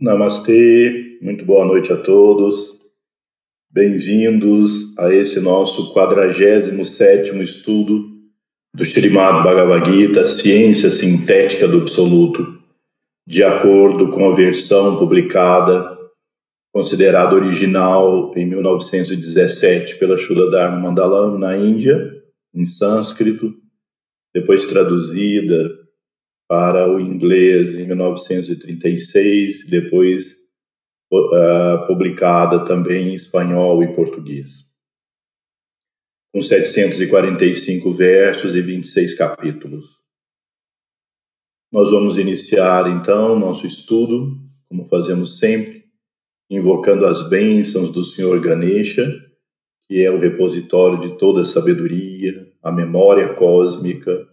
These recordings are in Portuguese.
Namastê, muito boa noite a todos. Bem-vindos a esse nosso 47 estudo do Srimad Bhagavad Gita, Ciência Sintética do Absoluto, de acordo com a versão publicada, considerada original em 1917 pela Shuddha Dharma Mandalam na Índia, em sânscrito, depois traduzida para o inglês em 1936, depois uh, publicada também em espanhol e português. Com 745 versos e 26 capítulos. Nós vamos iniciar então nosso estudo, como fazemos sempre, invocando as bênçãos do Senhor Ganesha, que é o repositório de toda a sabedoria, a memória cósmica,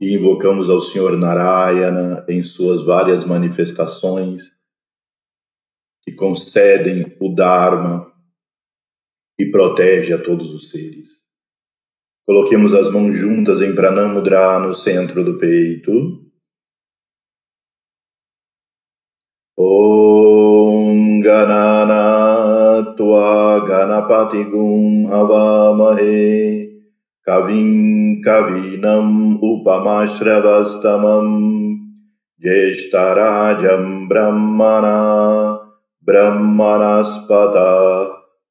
e invocamos ao Senhor Narayana em suas várias manifestações que concedem o Dharma e protege a todos os seres. Coloquemos as mãos juntas em Pranamudra no centro do peito. Om Ganana Tua Ganapati Gum Havamahe कविम् कवीनम् उपमाश्रवस्तमम् ज्येष्ठराजम् ब्रह्मणा ब्रह्मणस्पत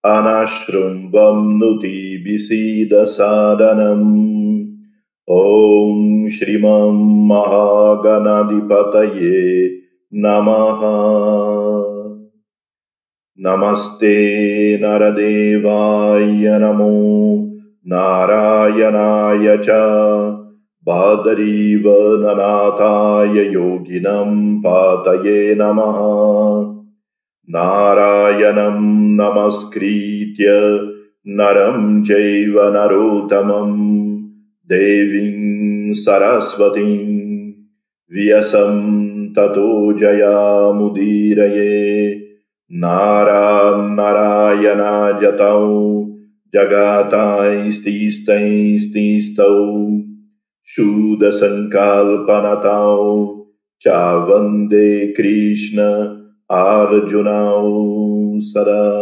अनाश्रुम्बन्धुति विसीदसादनम् ॐ श्रीमं महागणाधिपतये नमः। नमस्ते नरदेवाय नमो नारायणाय च। बादरीवननाथाय योगिनं पातये नमः। नारायणं नमस्कृत्य नरं चैव नरोत्तमं। देवीं सरस्वतीं व्यसं ततो जयामुदीरये। नारा नारायणाजतौ jagatai-stistau Shuddha Sankalpanatau Chavande Krishna Arjunau Sada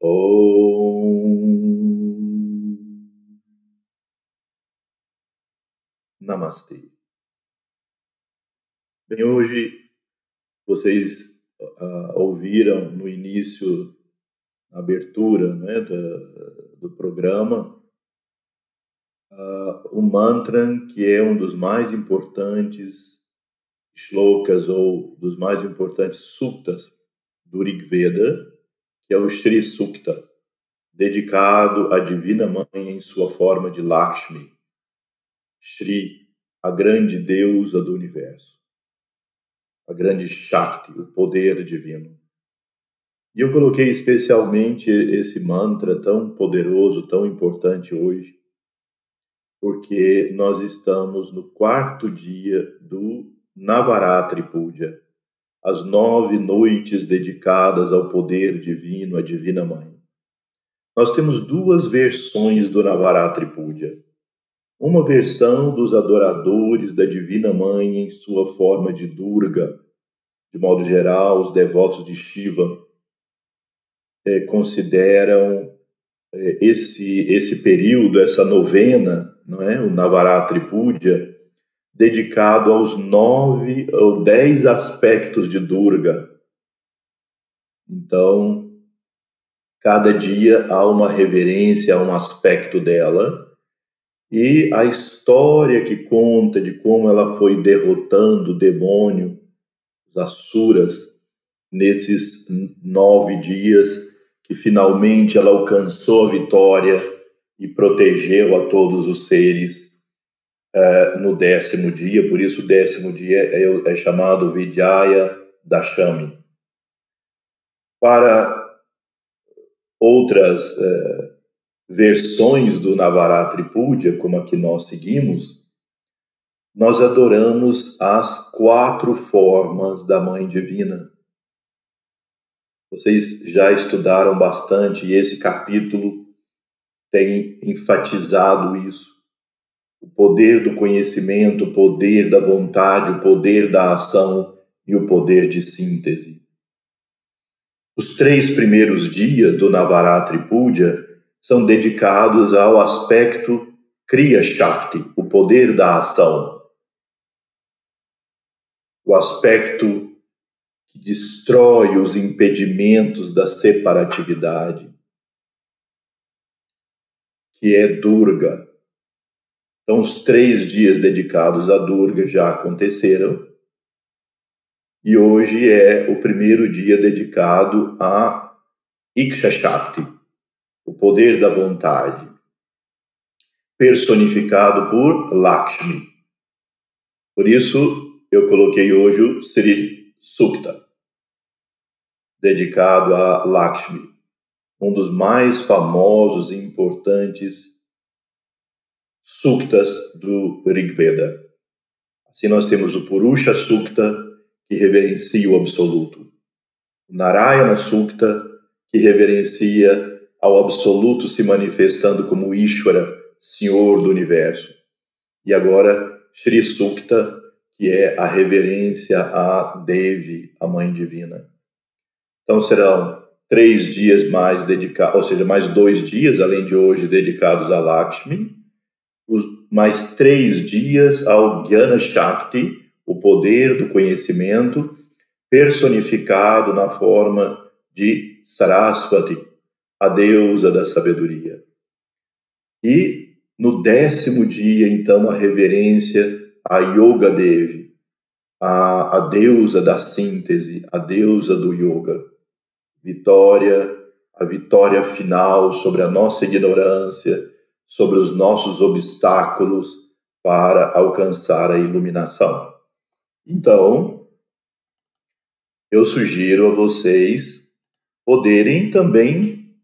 Om Namastê. Bem, hoje vocês uh, ouviram no início abertura né, do, do programa, uh, o mantra que é um dos mais importantes shlokas ou dos mais importantes suktas do Rig Veda, que é o Shri Sukta, dedicado à Divina Mãe em sua forma de Lakshmi, Shri, a grande deusa do universo, a grande Shakti, o poder divino. E eu coloquei especialmente esse mantra tão poderoso, tão importante hoje, porque nós estamos no quarto dia do Navaratri Puja, as nove noites dedicadas ao poder divino, à Divina Mãe. Nós temos duas versões do Navaratri Puja. Uma versão dos adoradores da Divina Mãe em sua forma de Durga, de modo geral, os devotos de Shiva, é, consideram é, esse, esse período, essa novena, não é? o Navaratri Puja, dedicado aos nove ou dez aspectos de Durga. Então, cada dia há uma reverência a um aspecto dela, e a história que conta de como ela foi derrotando o demônio, os Asuras, nesses nove dias, que finalmente ela alcançou a vitória e protegeu a todos os seres uh, no décimo dia, por isso o décimo dia é, é chamado Vijaya Dashami. Para outras uh, versões do Navaratri Puja, como a que nós seguimos, nós adoramos as quatro formas da Mãe Divina vocês já estudaram bastante e esse capítulo tem enfatizado isso. O poder do conhecimento, o poder da vontade, o poder da ação e o poder de síntese. Os três primeiros dias do Navaratri Puja são dedicados ao aspecto Kriya Shakti, o poder da ação. O aspecto que destrói os impedimentos da separatividade, que é Durga. Então, os três dias dedicados a Durga já aconteceram. E hoje é o primeiro dia dedicado a Iksha Shakti, o poder da vontade, personificado por Lakshmi. Por isso, eu coloquei hoje o Sri Sukta, dedicado a Lakshmi, um dos mais famosos e importantes suktas do Rigveda. Assim, nós temos o Purusha Sukta, que reverencia o Absoluto, o Narayana Sukta, que reverencia ao Absoluto se manifestando como Ishvara, Senhor do Universo. E agora, Sri Sukta, que é a reverência a Devi, a Mãe Divina. Então serão três dias mais dedicados, ou seja, mais dois dias, além de hoje, dedicados a Lakshmi, mais três dias ao Jnana Shakti, o poder do conhecimento, personificado na forma de Saraswati, a deusa da sabedoria. E no décimo dia, então, a reverência a Yoga Devi, a, a deusa da síntese, a deusa do yoga. Vitória, a vitória final sobre a nossa ignorância, sobre os nossos obstáculos para alcançar a iluminação. Então, eu sugiro a vocês poderem também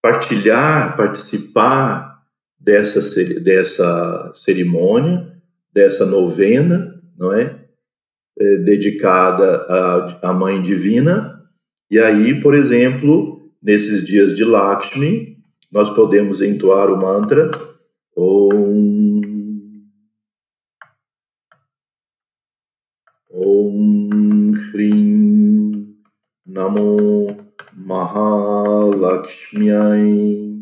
partilhar, participar dessa, dessa cerimônia, dessa novena, não é? é dedicada à, à Mãe Divina. E aí, por exemplo, nesses dias de Lakshmi, nós podemos entoar o mantra Om Om Hrim Namo Mahalakshmiai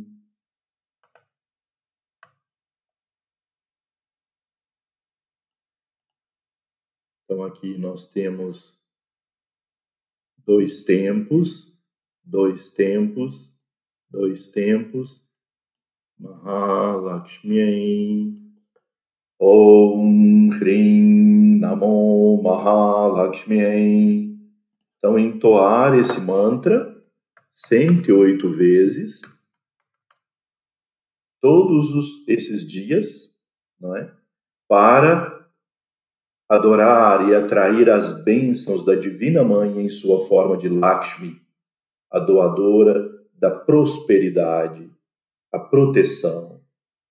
Então aqui nós temos dois tempos, dois tempos, dois tempos. Mahalakshmi Om Hrim Namo Mahalakshmi Então, entoar esse mantra 108 vezes todos os, esses dias, não é? Para adorar e atrair as bênçãos da Divina Mãe em sua forma de Lakshmi, a doadora da prosperidade, a proteção,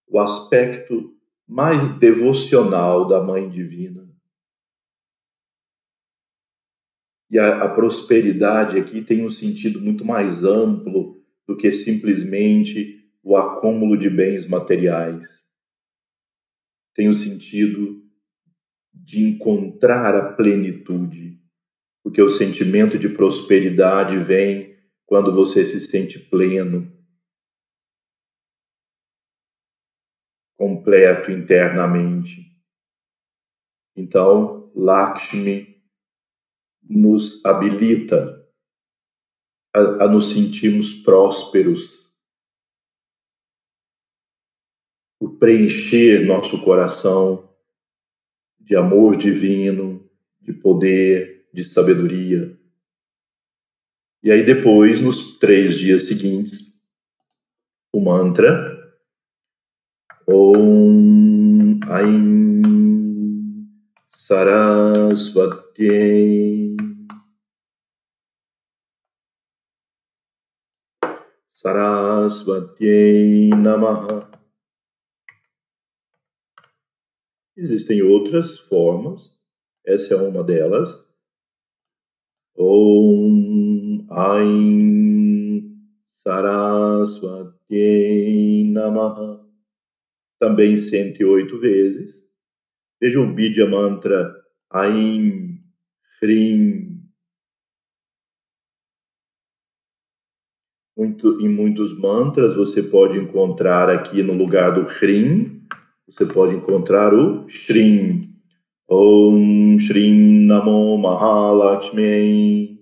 o aspecto mais devocional da Mãe Divina. E a, a, prosperidade aqui tem um sentido muito mais amplo do que simplesmente o acúmulo de bens materiais. Tem o sentido de encontrar a plenitude, porque o sentimento de prosperidade vem quando você se sente pleno, completo internamente. Então, Lakshmi nos habilita a, a nos sentirmos prósperos, por preencher nosso coração de amor divino, de poder, de sabedoria. E aí depois, nos três dias seguintes, o mantra Om Aim Saraswati Saraswati Namaha Existem outras formas, essa é uma delas. Om aim Saraswati Namaha. Também 108 vezes. Veja o Bidya Mantra Aim Hrim. Muito, em muitos mantras você pode encontrar aqui no lugar do Hrim você pode encontrar o Shrim. Om Shrim Namo Mahalakshmi.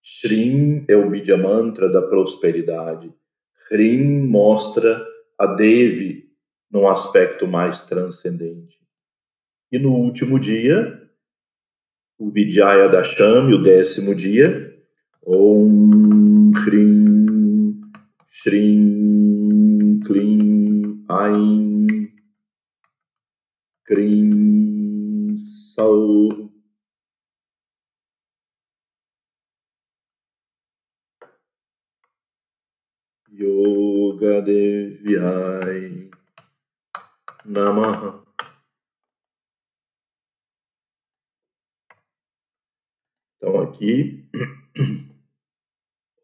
Shrim é o Bidya Mantra da prosperidade. Hrim mostra a Devi num aspecto mais transcendente. E no último dia, o Vidyaya Dashami, o décimo dia, Om Hrim Shrim Klim Aim Sau Yoga Devyai Namaha. Então aqui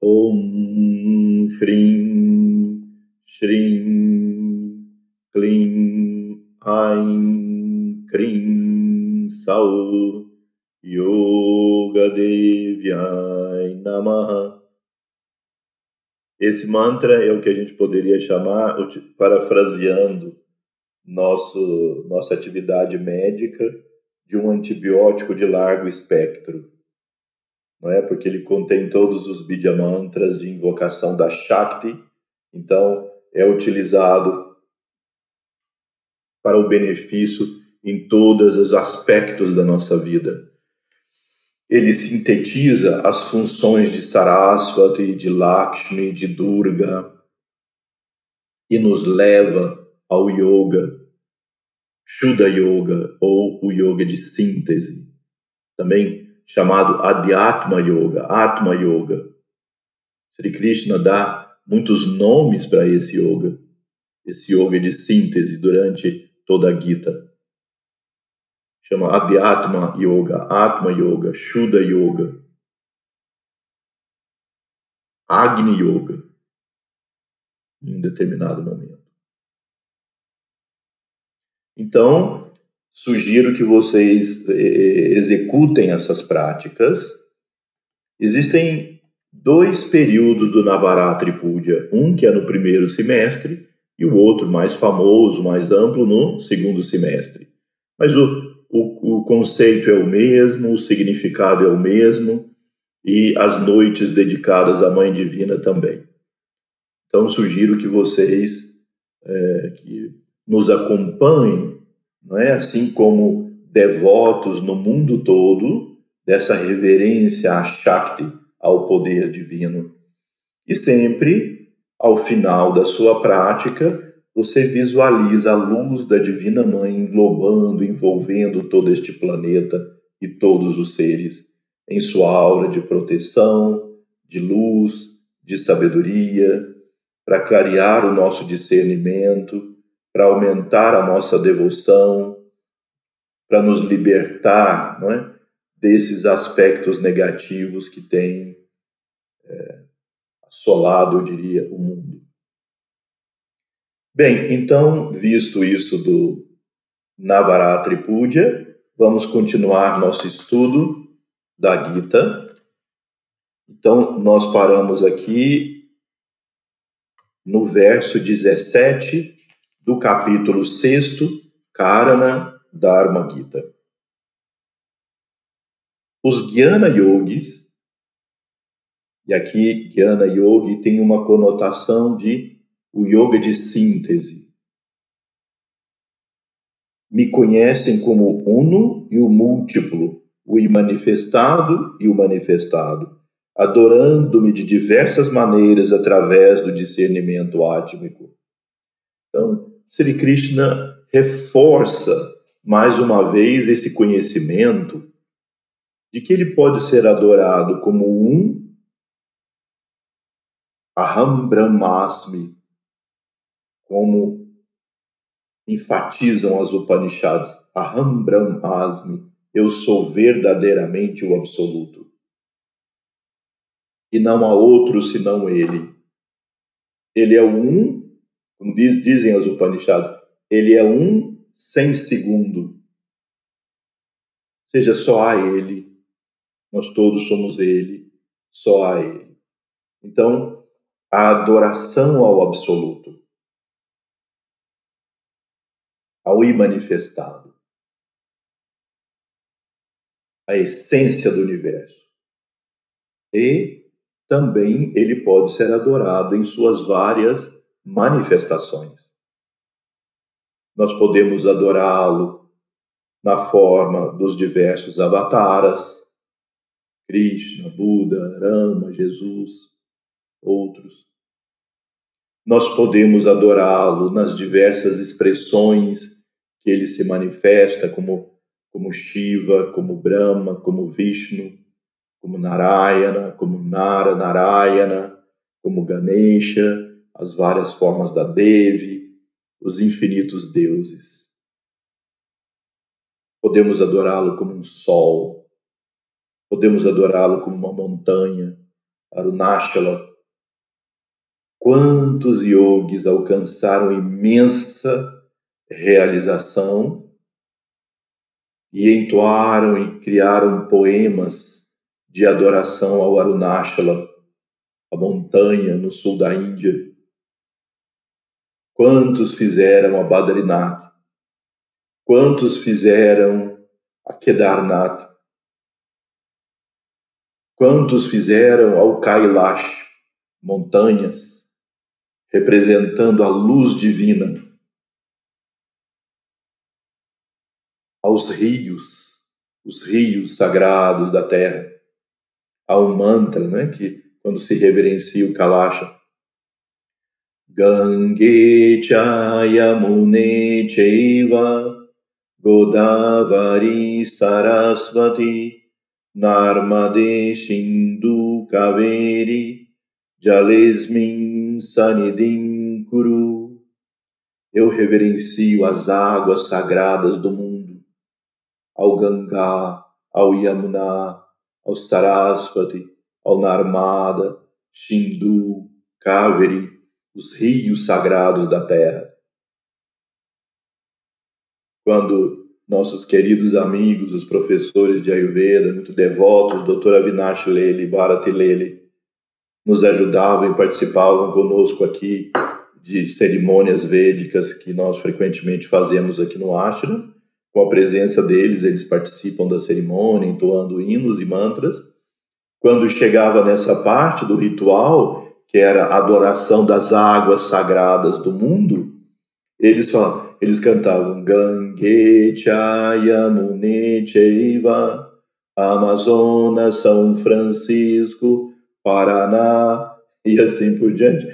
Om Hrim Shrim Klim Aim Krim Sau Yoga Devyai Namaha esse mantra é o que a gente poderia chamar, parafraseando nosso, nossa atividade médica, de um antibiótico de largo espectro não é? Porque ele contém todos os Bidya mantras de invocação da Shakti, então é utilizado para o benefício em todos os aspectos da nossa vida. Ele sintetiza as funções de Saraswati, de Lakshmi, de Durga e nos leva ao yoga, Shuddha Yoga ou o yoga de síntese. Também chamado Adhyatma Yoga, Atma Yoga. Sri Krishna dá muitos nomes para esse yoga, esse yoga de síntese durante toda a Gita. Chama Adhyatma Yoga, Atma Yoga, Shuddha Yoga, Agni Yoga, em um determinado momento. Então, Sugiro que vocês eh, executem essas práticas. Existem dois períodos do Navaratri Puja, um que é no primeiro semestre e o outro mais famoso, mais amplo, no segundo semestre. Mas o, o, o conceito é o mesmo, o significado é o mesmo e as noites dedicadas à Mãe Divina também. Então, sugiro que vocês é, que nos acompanhem não é? Assim como devotos no mundo todo dessa reverência à Shakti, ao poder divino. E sempre, ao final da sua prática, você visualiza a luz da Divina Mãe englobando, envolvendo todo este planeta e todos os seres em sua aura de proteção, de luz, de sabedoria, para clarear o nosso discernimento, para aumentar a nossa devoção, para nos libertar não é, desses aspectos negativos que têm é, assolado, eu diria, o mundo. Bem, então, visto isso do Navaratri Puja, vamos continuar nosso estudo da Gita. Então, nós paramos aqui no verso 17 do capítulo 6, Karana Dharma Gita. Os Jnana Yogis, e aqui Jnana Yogi tem uma conotação de o yoga de síntese. Me conhecem como o uno e o múltiplo, o imanifestado e o manifestado, adorando-me de diversas maneiras através do discernimento átmico. Então, Sri Krishna reforça mais uma vez esse conhecimento de que ele pode ser adorado como um Aham Brahmasmi, como enfatizam as Upanishads, Aham Brahmasmi, eu sou verdadeiramente o absoluto. E não há outro senão ele. Ele é o um como diz, dizem as Upanishads, ele é um sem segundo. Ou seja, só há ele, nós todos somos ele, só há ele. Então, a adoração ao absoluto, ao imanifestado, a essência do universo. E também ele pode ser adorado em suas várias manifestações. Nós podemos adorá-lo na forma dos diversos avataras, Krishna, Buda, Rama, Jesus, outros. Nós podemos adorá-lo nas diversas expressões que ele se manifesta, como, como Shiva, como Brahma, como Vishnu, como Narayana, como Nara Narayana, como Ganesha, as várias formas da Devi, os infinitos deuses. Podemos adorá-lo como um sol, podemos adorá-lo como uma montanha, Arunachala. Quantos yogis alcançaram imensa realização e entoaram e criaram poemas de adoração ao Arunachala, a montanha no sul da Índia. Quantos fizeram a Badrinath? Quantos fizeram a Kedarnath? Quantos fizeram ao Kailash, montanhas, representando a luz divina? Aos rios, os rios sagrados da terra. Um mantra, né, que quando se reverencia o Kailasha, Gange Chayamune Cheva Godavari Sarasvati Narmade Shindu Kaveri Jalesmin Sanidim Kuru Eu reverencio as águas sagradas do mundo, ao Gangá, ao Yamuna, ao Sarasvati, ao Narmada, Shindu, Kaveri, os rios sagrados da terra. Quando nossos queridos amigos, os professores de Ayurveda, muito devotos, Dr. Avinash Lele, Bharati Lele, nos ajudavam e participavam conosco aqui de cerimônias védicas que nós frequentemente fazemos aqui no ashram. Com a presença deles, eles participam da cerimônia, entoando hinos e mantras. Quando chegava nessa parte do ritual, que era a adoração das águas sagradas do mundo, eles falavam, eles cantavam Gange Chayamune Cheiva, Amazonas, São Francisco, Paraná e assim por diante.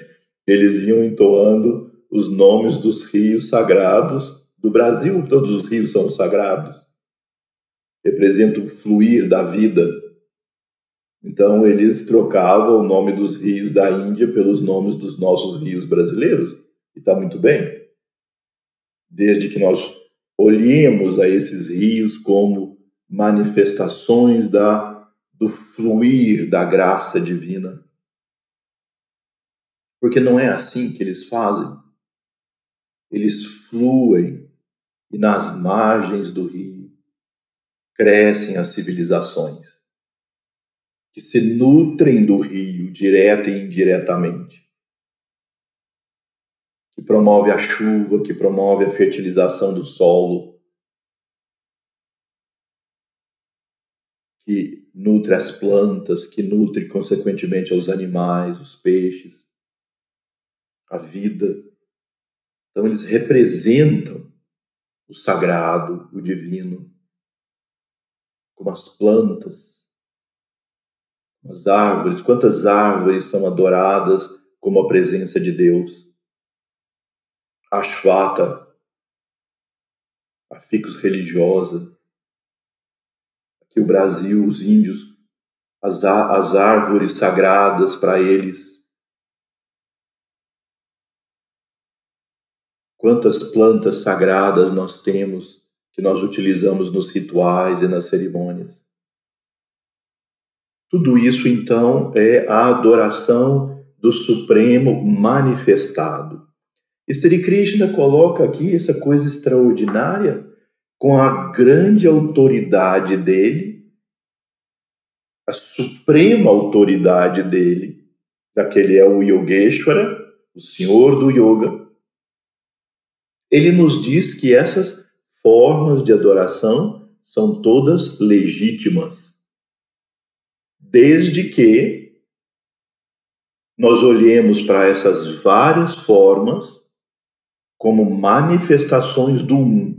Eles iam entoando os nomes dos rios sagrados do Brasil, todos os rios são sagrados. Representam o fluir da vida então, eles trocavam o nome dos rios da Índia pelos nomes dos nossos rios brasileiros, e está muito bem. Desde que nós olhemos a esses rios como manifestações da, do fluir da graça divina. Porque não é assim que eles fazem. Eles fluem e nas margens do rio crescem as civilizações que se nutrem do rio, direta e indiretamente, que promove a chuva, que promove a fertilização do solo, que nutre as plantas, que nutre consequentemente os animais, os peixes, a vida. Então eles representam o sagrado, o divino, como as plantas as árvores, quantas árvores são adoradas como a presença de Deus. Ashwata, a ficus religiosa. Aqui o Brasil, os índios, as, as árvores sagradas para eles. Quantas plantas sagradas nós temos que nós utilizamos nos rituais e nas cerimônias. Tudo isso, então, é a adoração do Supremo manifestado. E Sri Krishna coloca aqui essa coisa extraordinária com a grande autoridade dele, a suprema autoridade dele, já que ele é o Yogeshwara, o senhor do yoga, ele nos diz que essas formas de adoração são todas legítimas, desde que nós olhemos para essas várias formas como manifestações do Um.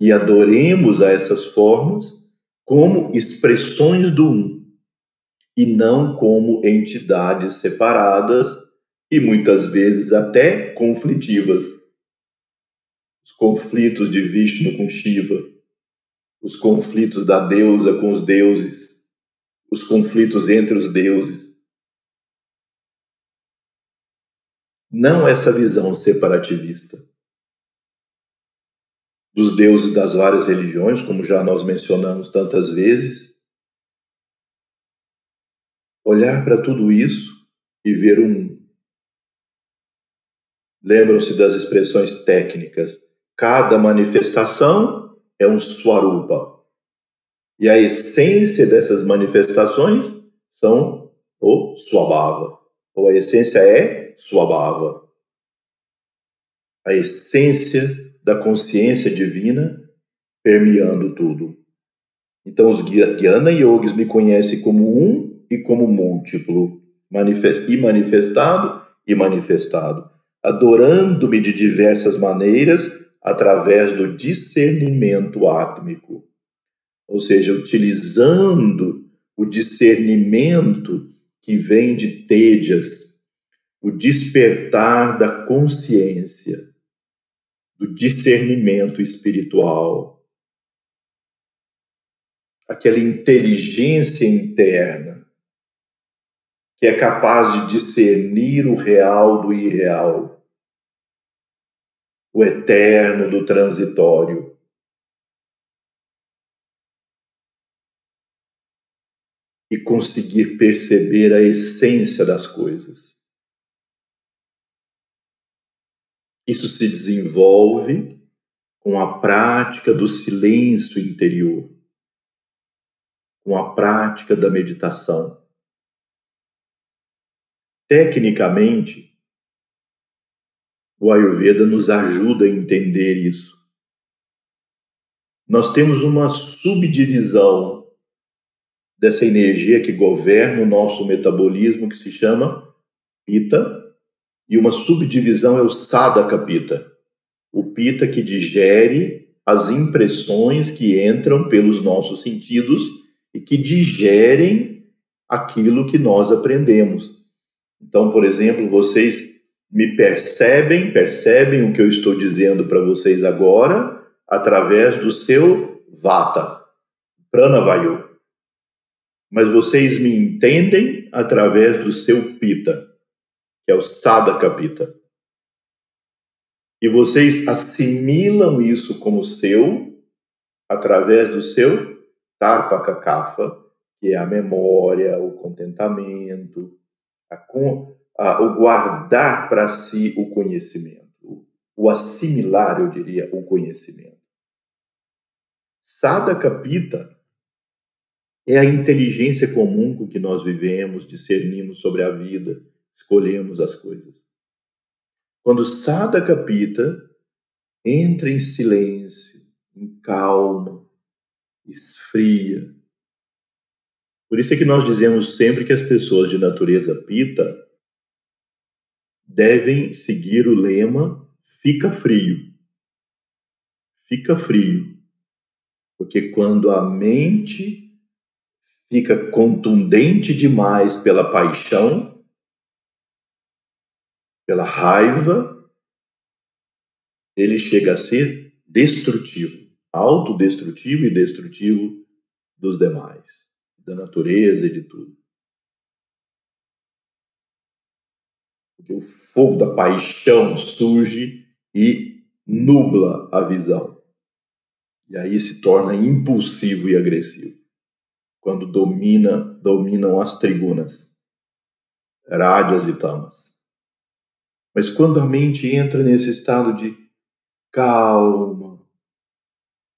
E adoremos a essas formas como expressões do Um e não como entidades separadas e muitas vezes até conflitivas. Os conflitos de Vishnu com Shiva, os conflitos da deusa com os deuses, os conflitos entre os deuses. Não essa visão separativista dos deuses das várias religiões, como já nós mencionamos tantas vezes, olhar para tudo isso e ver um. Lembram-se das expressões técnicas. Cada manifestação é um swarupa. E a essência dessas manifestações são o swabhava. Ou a essência é swabhava. A essência da consciência divina permeando tudo. Então, os Gyana Yogis me conhecem como um e como múltiplo, e manifestado e manifestado, adorando-me de diversas maneiras através do discernimento átmico. Ou seja, utilizando o discernimento que vem de Tejas, o despertar da consciência do discernimento espiritual, aquela inteligência interna que é capaz de discernir o real do irreal, o eterno do transitório. E conseguir perceber a essência das coisas. Isso se desenvolve com a prática do silêncio interior, com a prática da meditação. Tecnicamente, o Ayurveda nos ajuda a entender isso. Nós temos uma subdivisão dessa energia que governa o nosso metabolismo que se chama Pita e uma subdivisão é o Sadaka Pita, o Pita que digere as impressões que entram pelos nossos sentidos e que digerem aquilo que nós aprendemos. Então, por exemplo, vocês me percebem, percebem o que eu estou dizendo para vocês agora através do seu Vata, Pranavayu. Mas vocês me entendem através do seu Pita que é o Sadaka Pita. E vocês assimilam isso como seu através do seu Tarpaka Kapha, que é a memória, o contentamento, a, a, o guardar para si o conhecimento, o assimilar, eu diria, o conhecimento. Sadaka Pita é a inteligência comum com que nós vivemos, discernimos sobre a vida, escolhemos as coisas. Quando Sada capita, entra em silêncio, em calma, esfria. Por isso é que nós dizemos sempre que as pessoas de natureza pita devem seguir o lema fica frio. Fica frio. Porque quando a mente fica contundente demais pela paixão, pela raiva, ele chega a ser destrutivo, autodestrutivo e destrutivo dos demais, da natureza e de tudo. Porque o fogo da paixão surge e nubla a visão. E aí se torna impulsivo e agressivo. Quando domina, dominam as trigunas, rádias e tamas. Mas quando a mente entra nesse estado de calma,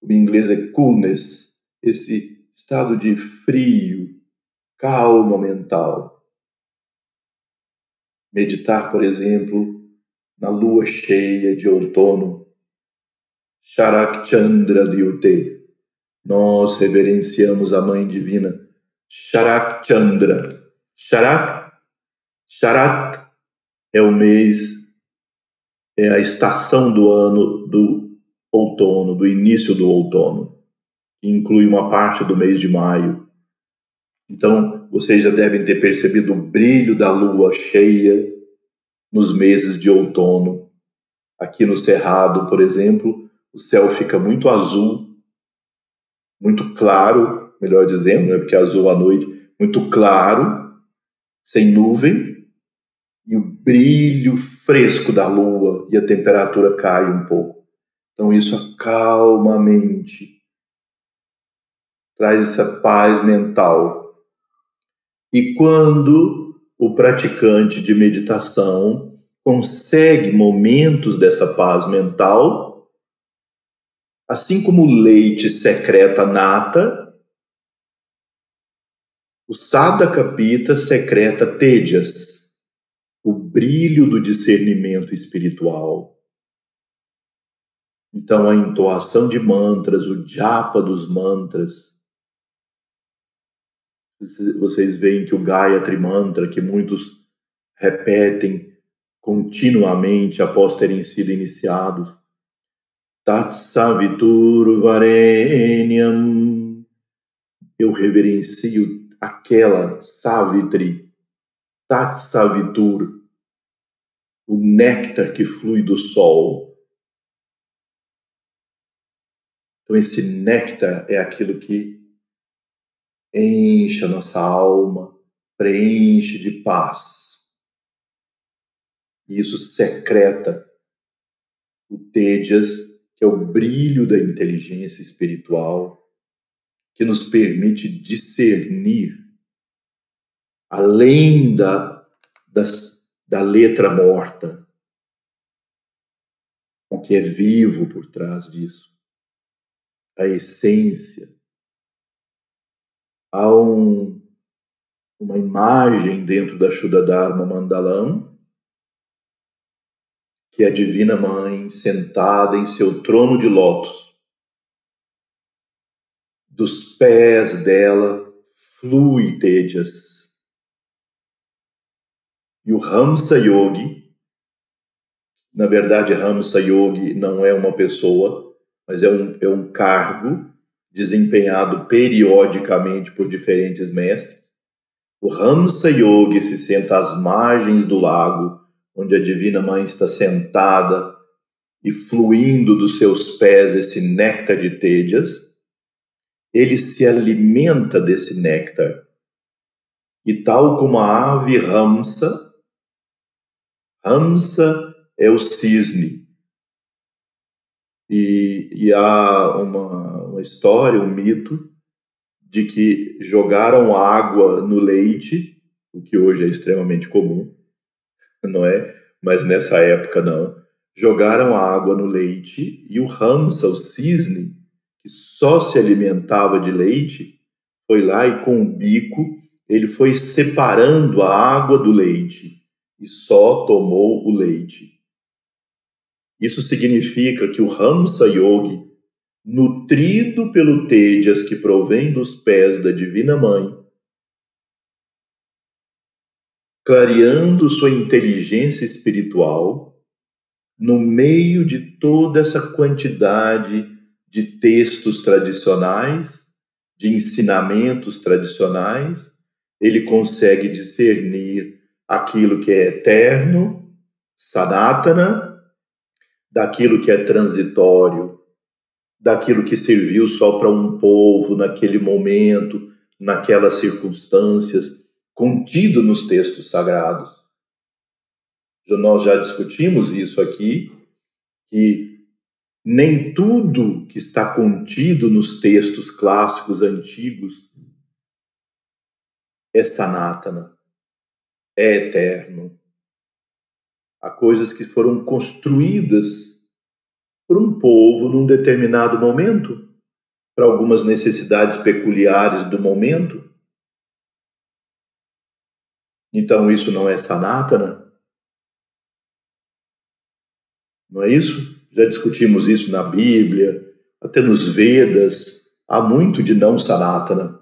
o inglês é coolness, esse estado de frio, calma mental, meditar, por exemplo, na lua cheia de outono, Sharak Chandra Dyute. Nós reverenciamos a Mãe Divina, Sharak Chandra. Sharak, Sharak é o mês, é a estação do ano do outono, do início do outono, que inclui uma parte do mês de maio. Então, vocês já devem ter percebido o brilho da lua cheia nos meses de outono. Aqui no Cerrado, por exemplo, o céu fica muito azul, muito claro, melhor dizendo, né, porque é azul à noite, muito claro, sem nuvem, e o brilho fresco da lua e a temperatura cai um pouco. Então isso acalma a mente, traz essa paz mental. E quando o praticante de meditação consegue momentos dessa paz mental, assim como o leite secreta nata, o Sadaka Pita secreta Tejas, o brilho do discernimento espiritual. Então, a entoação de mantras, o japa dos mantras. Vocês veem que o Gayatri Mantra, que muitos repetem continuamente após terem sido iniciados, Tatsavitur Varenyam, eu reverencio aquela Savitri, Tat Savitur, o néctar que flui do sol. Então, esse néctar é aquilo que enche a nossa alma, preenche de paz. E isso secreta o Tejas, que é o brilho da inteligência espiritual que nos permite discernir além da, das, da letra morta, o que é vivo por trás disso, a essência. Há um, uma imagem dentro da Shuddha Dharma Mandalam, que é a Divina Mãe sentada em seu trono de lótus, dos pés dela flui Tejas. E o Ramsa Yogi, na verdade, Ramsa Yogi não é uma pessoa, mas é um, é um cargo desempenhado periodicamente por diferentes mestres. O Ramsa Yogi se senta às margens do lago, onde a Divina Mãe está sentada e fluindo dos seus pés esse néctar de Tejas ele se alimenta desse néctar. E tal como a ave ramsa, ramsa é o cisne. E, e há uma, uma história, um mito, de que jogaram água no leite, o que hoje é extremamente comum, não é? Mas nessa época não. Jogaram água no leite e o ramsa, o cisne, que só se alimentava de leite, foi lá e com o bico ele foi separando a água do leite e só tomou o leite. Isso significa que o Ramsa Yogi, nutrido pelo Tejas que provém dos pés da Divina Mãe, clareando sua inteligência espiritual, no meio de toda essa quantidade de textos tradicionais, de ensinamentos tradicionais, ele consegue discernir aquilo que é eterno, sanatana, daquilo que é transitório, daquilo que serviu só para um povo naquele momento, naquelas circunstâncias, contido nos textos sagrados. Nós já discutimos isso aqui, que nem tudo que está contido nos textos clássicos antigos é sanatana, é eterno. Há coisas que foram construídas por um povo num determinado momento, para algumas necessidades peculiares do momento. Então isso não é sanatana, Não é isso? Já discutimos isso na Bíblia, até nos Vedas. Há muito de não Sanatana.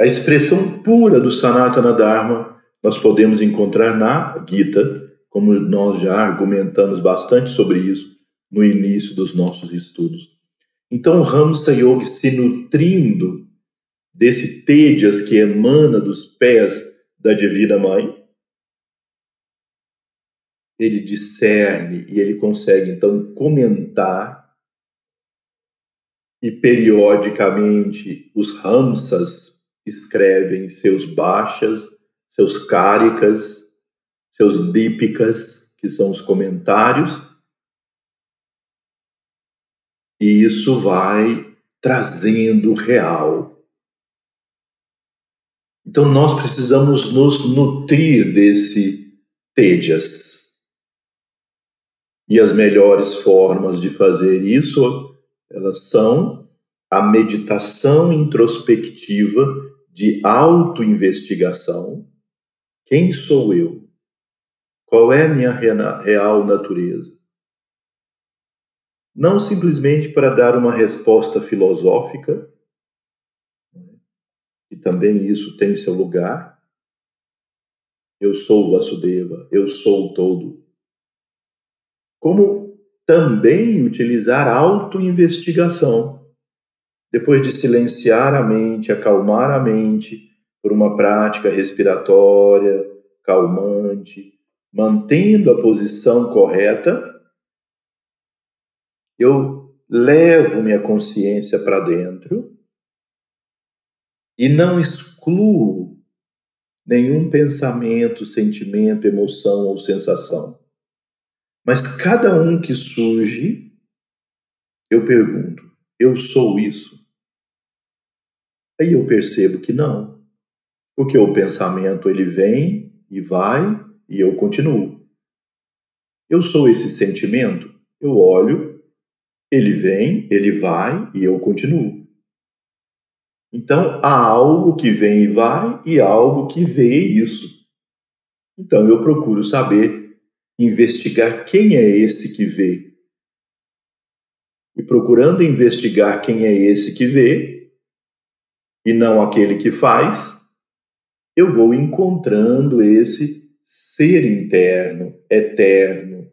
A expressão pura do Sanatana Dharma nós podemos encontrar na Gita, como nós já argumentamos bastante sobre isso no início dos nossos estudos. Então, Ramsa Yogi se nutrindo desse Tejas que emana dos pés da Divina Mãe, ele discerne e ele consegue então comentar e periodicamente os Ramsas escrevem seus baixas, seus cáricas, seus dípicas, que são os comentários, e isso vai trazendo real. Então nós precisamos nos nutrir desse tejas. E as melhores formas de fazer isso, elas são a meditação introspectiva de autoinvestigação. Quem sou eu? Qual é a minha real natureza? Não simplesmente para dar uma resposta filosófica, e também isso tem seu lugar. Eu sou Vasudeva, eu sou o todo. Como também utilizar autoinvestigação. Depois de silenciar a mente, acalmar a mente por uma prática respiratória, calmante, mantendo a posição correta, eu levo minha consciência para dentro e não excluo nenhum pensamento, sentimento, emoção ou sensação. Mas cada um que surge, eu pergunto: eu sou isso? Aí eu percebo que não. Porque o pensamento ele vem e vai e eu continuo. Eu sou esse sentimento? Eu olho, ele vem, ele vai e eu continuo. Então há algo que vem e vai e algo que vê isso. Então eu procuro saber, investigar quem é esse que vê. E procurando investigar quem é esse que vê, e não aquele que faz, eu vou encontrando esse ser interno, eterno.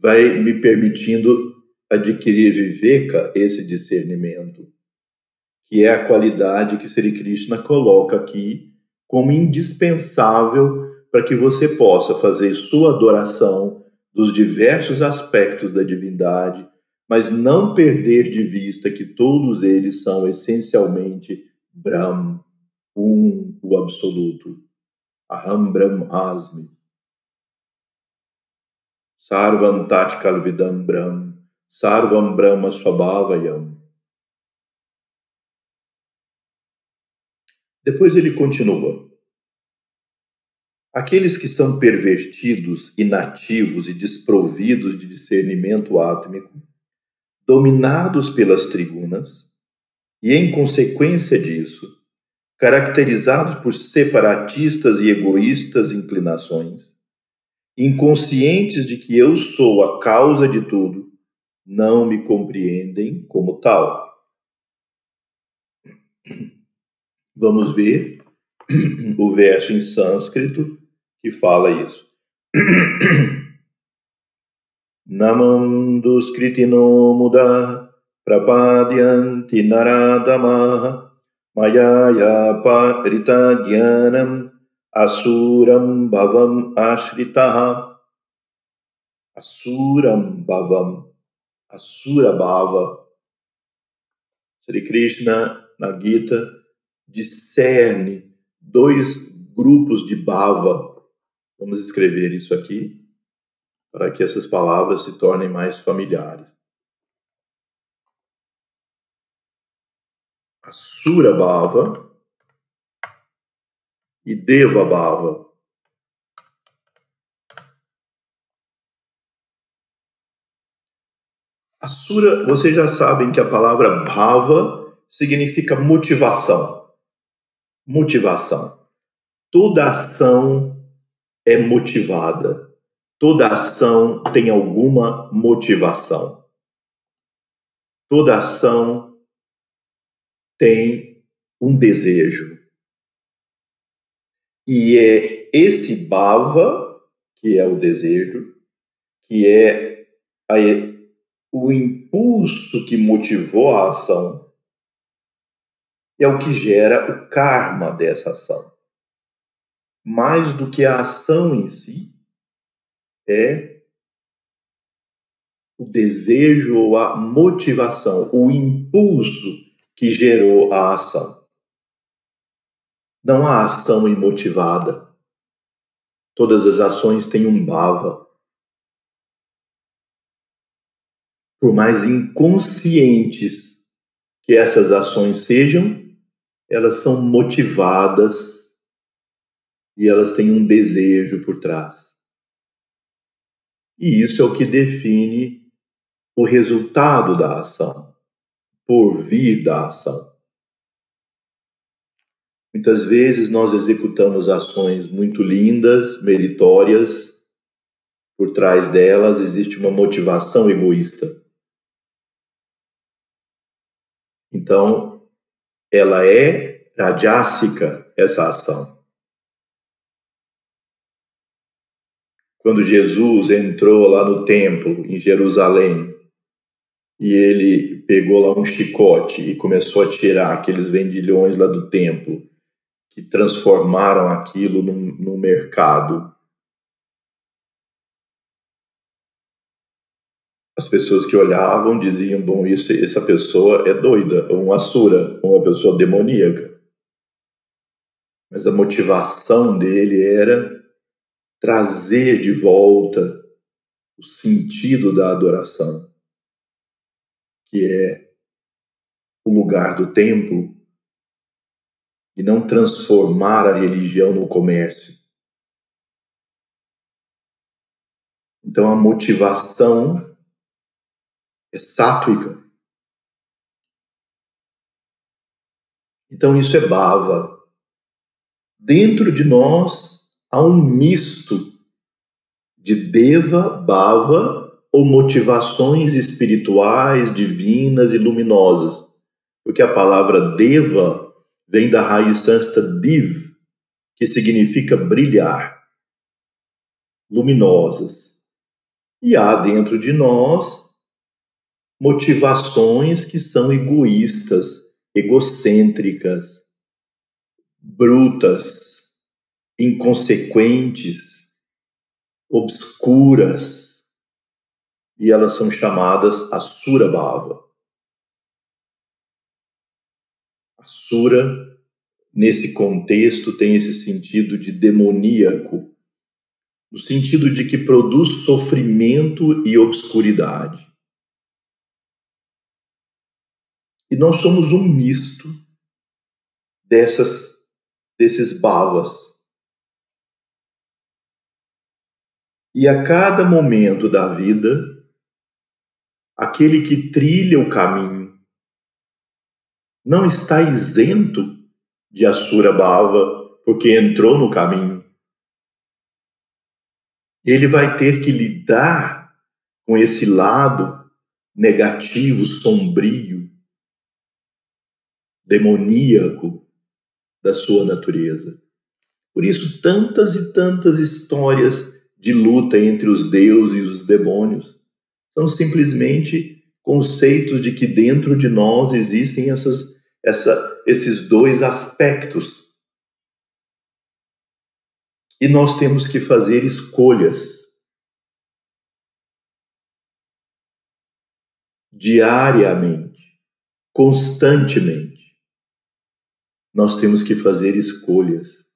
Vai me permitindo adquirir viveka, esse discernimento que é a qualidade que Sri Krishna coloca aqui como indispensável para que você possa fazer sua adoração dos diversos aspectos da divindade, mas não perder de vista que todos eles são essencialmente Brahm, um, o absoluto. Aham Brahmasmi. Sarvam Tat Kalvidam Brahm, Sarvam Brahma Swabhavayam. Depois ele continua. Aqueles que são pervertidos, inativos e desprovidos de discernimento átmico, dominados pelas tribunas, e em consequência disso, caracterizados por separatistas e egoístas inclinações, inconscientes de que eu sou a causa de tudo, não me compreendem como tal. Vamos ver o verso em sânscrito que fala isso. Namam duskritino muda prapadyanti naradamaha mayaya parita dhyanam asuram bhavam ashritaha asuram bhavam asura bhava Sri Krishna na Gita discerne dois grupos de bava. Vamos escrever isso aqui para que essas palavras se tornem mais familiares. Asura Bhava e Deva Bhava. Asura, vocês já sabem que a palavra Bhava significa motivação motivação. Toda ação é motivada. Toda ação tem alguma motivação. Toda ação tem um desejo. E é esse bhava, que é o desejo, que é a, o impulso que motivou a ação, é o que gera o karma dessa ação. Mais do que a ação em si, é o desejo ou a motivação, o impulso que gerou a ação. Não há ação imotivada. Todas as ações têm um bhava. Por mais inconscientes que essas ações sejam, elas são motivadas e elas têm um desejo por trás. E isso é o que define o resultado da ação, por vir da ação. Muitas vezes nós executamos ações muito lindas, meritórias, por trás delas existe uma motivação egoísta. Então, ela é radiássica, essa ação. quando Jesus entrou lá no templo em Jerusalém e ele pegou lá um chicote e começou a tirar aqueles vendilhões lá do templo que transformaram aquilo num, num mercado. As pessoas que olhavam diziam: bom, isso, essa pessoa é doida, um asura, uma pessoa demoníaca. Mas a motivação dele era trazer de volta o sentido da adoração, que é o lugar do templo, e não transformar a religião no comércio. Então a motivação é sátrica. Então isso é bava. Dentro de nós há um misto de deva, bhava ou motivações espirituais, divinas e luminosas. Porque a palavra deva vem da raiz sânscrita div, que significa brilhar, luminosas. E há dentro de nós motivações que são egoístas, egocêntricas, brutas, inconsequentes, obscuras, e elas são chamadas Asura Bhava. Asura, nesse contexto, tem esse sentido de demoníaco, no sentido de que produz sofrimento e obscuridade. E nós somos um misto dessas desses bhavas. E a cada momento da vida, aquele que trilha o caminho não está isento de Asura Bhava porque entrou no caminho. Ele vai ter que lidar com esse lado negativo, sombrio, demoníaco da sua natureza. Por isso, tantas e tantas histórias de luta entre os deuses e os demônios. São simplesmente conceitos de que dentro de nós existem essas, essa, esses dois aspectos. E nós temos que fazer escolhas. Diariamente, constantemente, nós temos que fazer escolhas.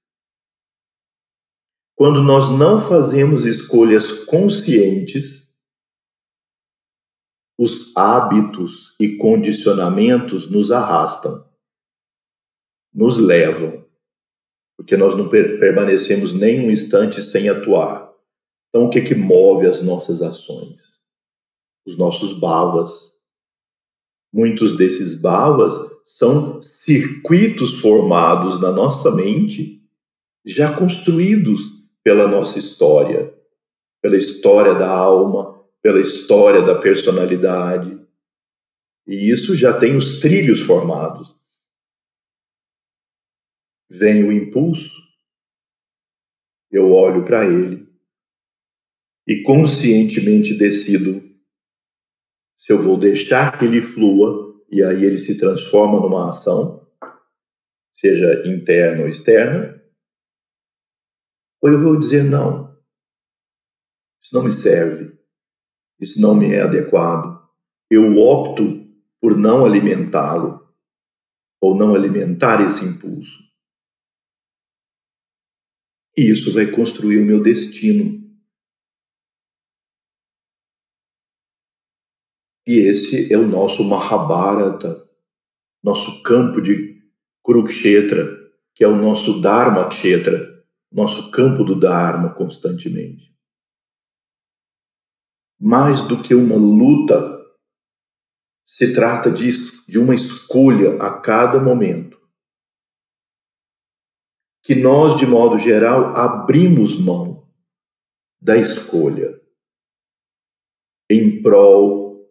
Quando nós não fazemos escolhas conscientes, os hábitos e condicionamentos nos arrastam, nos levam, porque nós não permanecemos nem um instante sem atuar. Então, o que, que move as nossas ações? Os nossos bhavas. Muitos desses bhavas são circuitos formados na nossa mente, já construídos pela nossa história, pela história da alma, pela história da personalidade. E isso já tem os trilhos formados. Vem o impulso, eu olho para ele e conscientemente decido se eu vou deixar que ele flua e aí ele se transforma numa ação, seja interna ou externa, ou eu vou dizer não, isso não me serve, isso não me é adequado, eu opto por não alimentá-lo ou não alimentar esse impulso. E isso vai construir o meu destino. E esse é o nosso Mahabharata, nosso campo de Kurukshetra, que é o nosso Dharma Kshetra, nosso campo do Dharma constantemente. Mais do que uma luta, se trata de, de uma escolha a cada momento que nós, de modo geral, abrimos mão da escolha em prol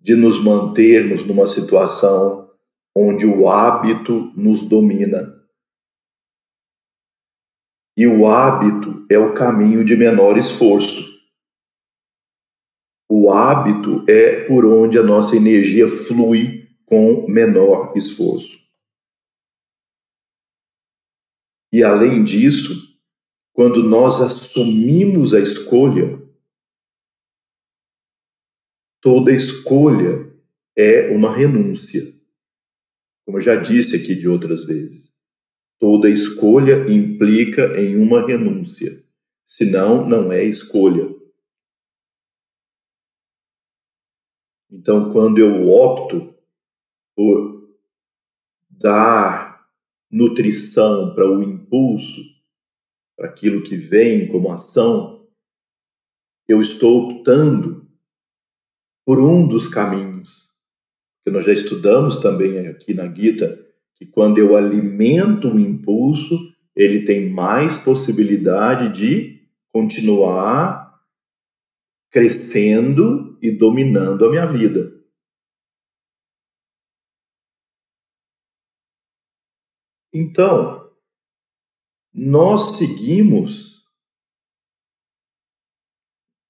de nos mantermos numa situação onde o hábito nos domina. E o hábito é o caminho de menor esforço. O hábito é por onde a nossa energia flui com menor esforço. E além disso, quando nós assumimos a escolha, toda escolha é uma renúncia. Como eu já disse aqui de outras vezes, toda escolha implica em uma renúncia, senão não é escolha. Então, quando eu opto por dar nutrição para o impulso, para aquilo que vem como ação, eu estou optando por um dos caminhos. Que nós já estudamos também aqui na Gita, que quando eu alimento o impulso, ele tem mais possibilidade de continuar crescendo e dominando a minha vida. Então, nós seguimos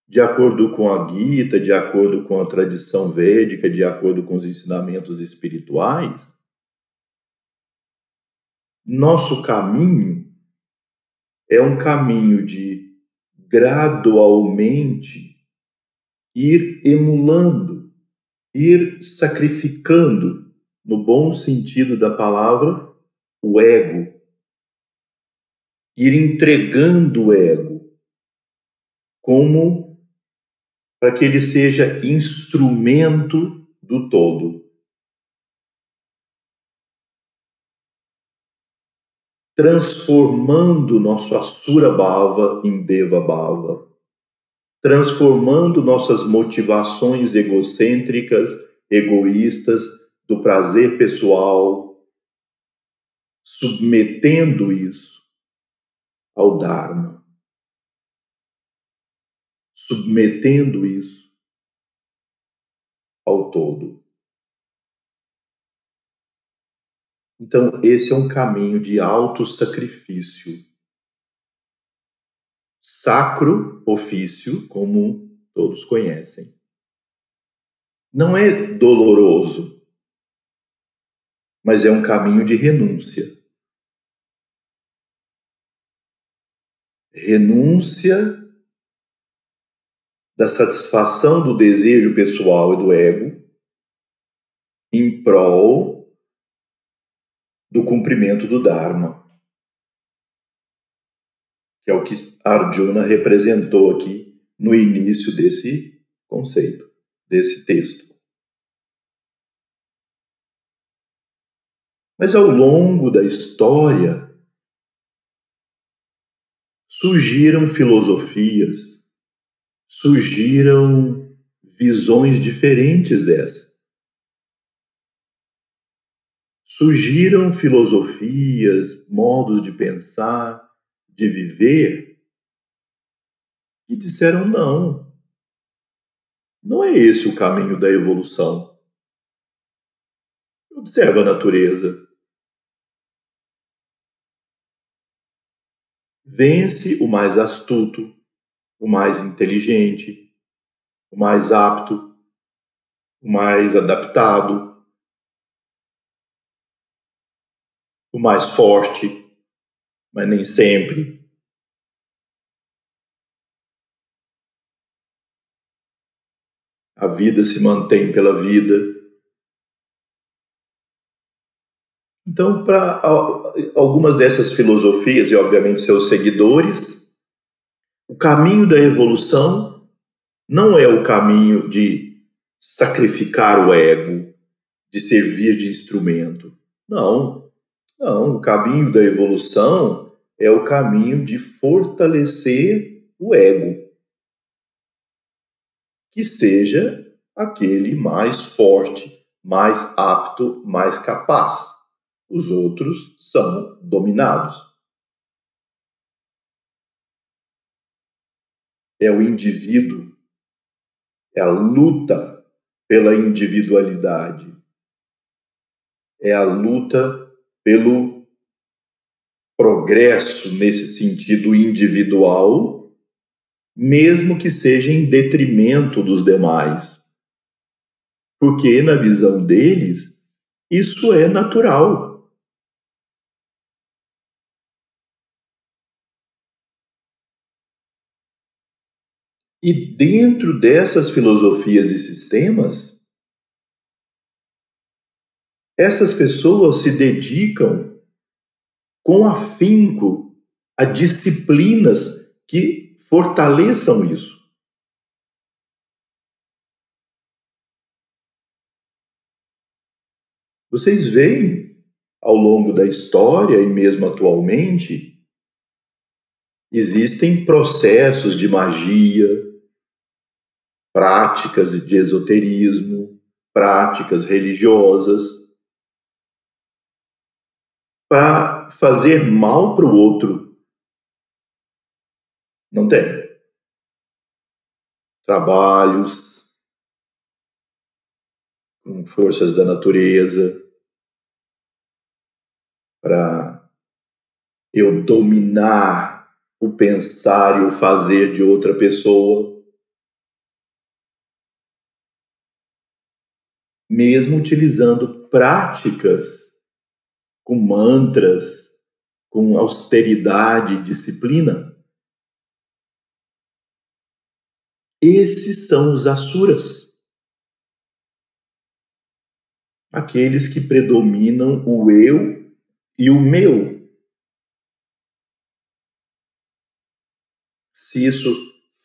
de acordo com a Gita, de acordo com a tradição védica, de acordo com os ensinamentos espirituais, nosso caminho é um caminho de gradualmente ir emulando, ir sacrificando, no bom sentido da palavra, o ego, ir entregando o ego como para que ele seja instrumento do todo. Transformando nosso Asura Bhava em Deva Bhava, transformando nossas motivações egocêntricas, egoístas, do prazer pessoal, submetendo isso ao Dharma, submetendo isso ao todo. Então, esse é um caminho de auto-sacrifício. Sacro ofício, como todos conhecem. Não é doloroso, mas é um caminho de renúncia. Renúncia da satisfação do desejo pessoal e do ego em prol do cumprimento do Dharma, que é o que Arjuna representou aqui no início desse conceito, desse texto. Mas ao longo da história surgiram filosofias, surgiram visões diferentes dessa. Surgiram filosofias, modos de pensar, de viver que disseram não. Não é esse o caminho da evolução. Observa a natureza. Vence o mais astuto, o mais inteligente, o mais apto, o mais adaptado, o mais forte, mas nem sempre. A vida se mantém pela vida. Então, para algumas dessas filosofias e, obviamente, seus seguidores, o caminho da evolução não é o caminho de sacrificar o ego, de servir de instrumento. Não. Não, o caminho da evolução é o caminho de fortalecer o ego. Que seja aquele mais forte, mais apto, mais capaz. Os outros são dominados. É o indivíduo, é a luta pela individualidade, é a luta pelo progresso nesse sentido individual, mesmo que seja em detrimento dos demais. Porque, na visão deles, isso é natural. E dentro dessas filosofias e sistemas, essas pessoas se dedicam com afinco a disciplinas que fortaleçam isso. Vocês veem ao longo da história e mesmo atualmente, existem processos de magia, práticas de esoterismo, práticas religiosas para fazer mal para o outro. Não tem. Trabalhos com forças da natureza para eu dominar o pensar e o fazer de outra pessoa. Mesmo utilizando práticas com mantras, com austeridade disciplina. Esses são os asuras. Aqueles que predominam o eu e o meu. Se isso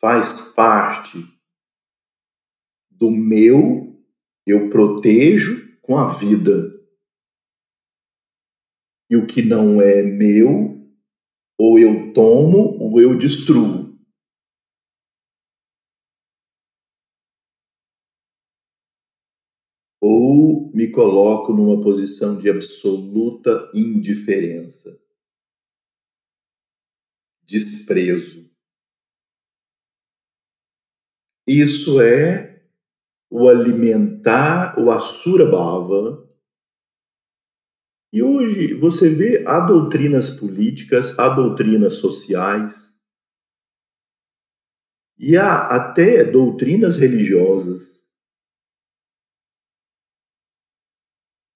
faz parte do meu, eu protejo com a vida e o que não é meu, ou eu tomo ou eu destruo. Ou me coloco numa posição de absoluta indiferença, desprezo. Isso é o alimentar o Asura Bhava e hoje você vê há doutrinas políticas, há doutrinas sociais, e há até doutrinas religiosas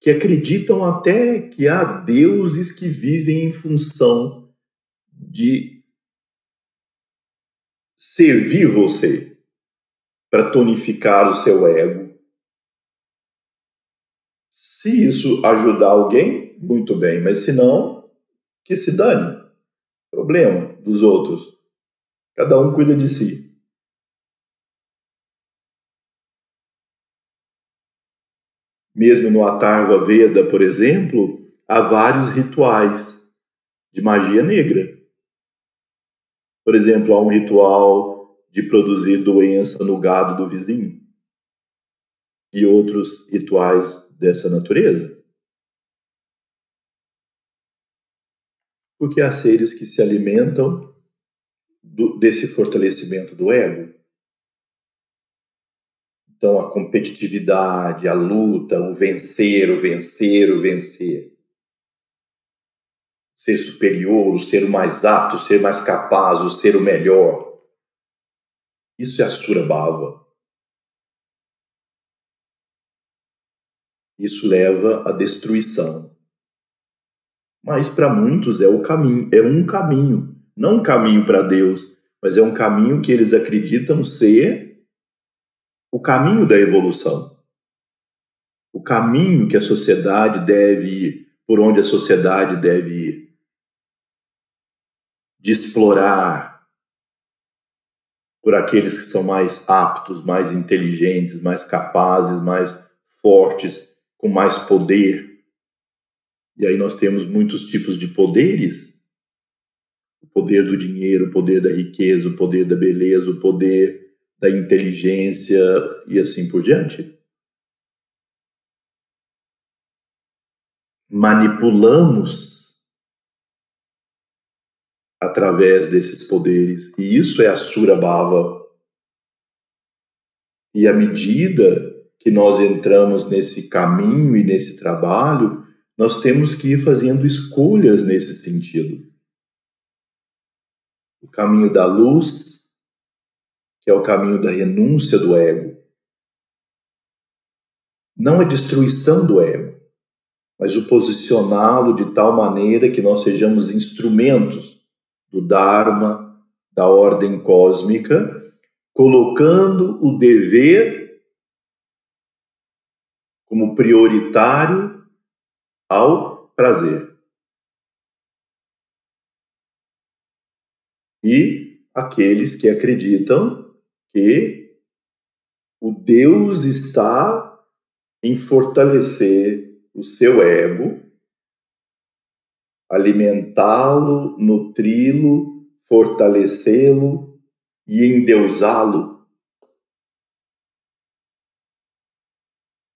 que acreditam até que há deuses que vivem em função de servir você para tonificar o seu ego. Se isso ajudar alguém, muito bem, mas se não, que se dane. Problema dos outros. Cada um cuida de si. Mesmo no Atarva Veda, por exemplo, há vários rituais de magia negra. Por exemplo, há um ritual de produzir doença no gado do vizinho e outros rituais dessa natureza. Porque há seres que se alimentam do, desse fortalecimento do ego. Então, a competitividade, a luta, o vencer, o vencer, o vencer. Ser superior, o ser o mais apto, o ser mais capaz, o ser o melhor. Isso é a Sura Bhava. Isso leva à destruição. Mas para muitos é o caminho, é um caminho, não um caminho para Deus, mas é um caminho que eles acreditam ser o caminho da evolução. O caminho que a sociedade deve ir, por onde a sociedade deve ir. De explorar por aqueles que são mais aptos, mais inteligentes, mais capazes, mais fortes, com mais poder. E aí nós temos muitos tipos de poderes: o poder do dinheiro, o poder da riqueza, o poder da beleza, o poder da inteligência e assim por diante. Manipulamos através desses poderes, e isso é a Sura Bhava. E à medida que nós entramos nesse caminho e nesse trabalho, nós temos que ir fazendo escolhas nesse sentido. O caminho da luz, que é o caminho da renúncia do ego. Não a destruição do ego, mas o posicioná-lo de tal maneira que nós sejamos instrumentos do Dharma, da ordem cósmica, colocando o dever como prioritário ao prazer. E aqueles que acreditam que o Deus está em fortalecer o seu ego, alimentá-lo, nutri-lo, fortalecê-lo e endeusá-lo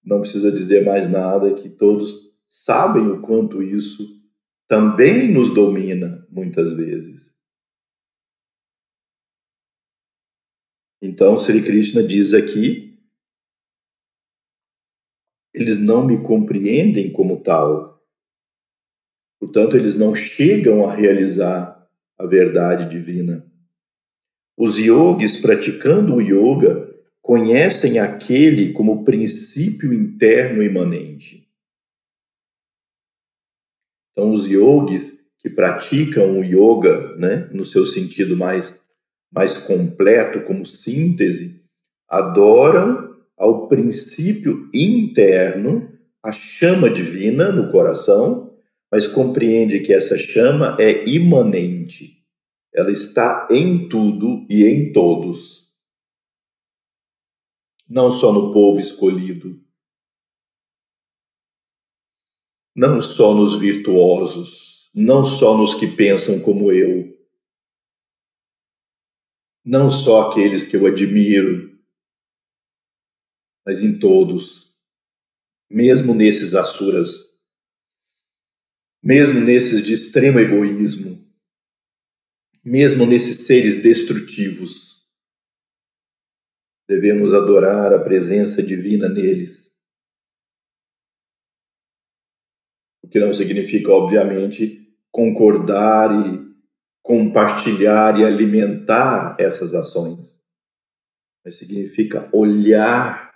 não precisa dizer mais nada, que todos sabem o quanto isso também nos domina muitas vezes. Então, Sri Krishna diz aqui: eles não me compreendem como tal. Portanto, eles não chegam a realizar a verdade divina. Os yogis praticando o yoga conhecem aquele como princípio interno imanente. Então, os yogis que praticam o yoga, né, no seu sentido mais, mais completo, como síntese, adoram ao princípio interno, a chama divina no coração, mas compreende que essa chama é imanente. Ela está em tudo e em todos não só no povo escolhido, não só nos virtuosos, não só nos que pensam como eu, não só aqueles que eu admiro, mas em todos, mesmo nesses asuras, mesmo nesses de extremo egoísmo, mesmo nesses seres destrutivos. Devemos adorar a presença divina neles. O que não significa, obviamente, concordar e compartilhar e alimentar essas ações, mas significa olhar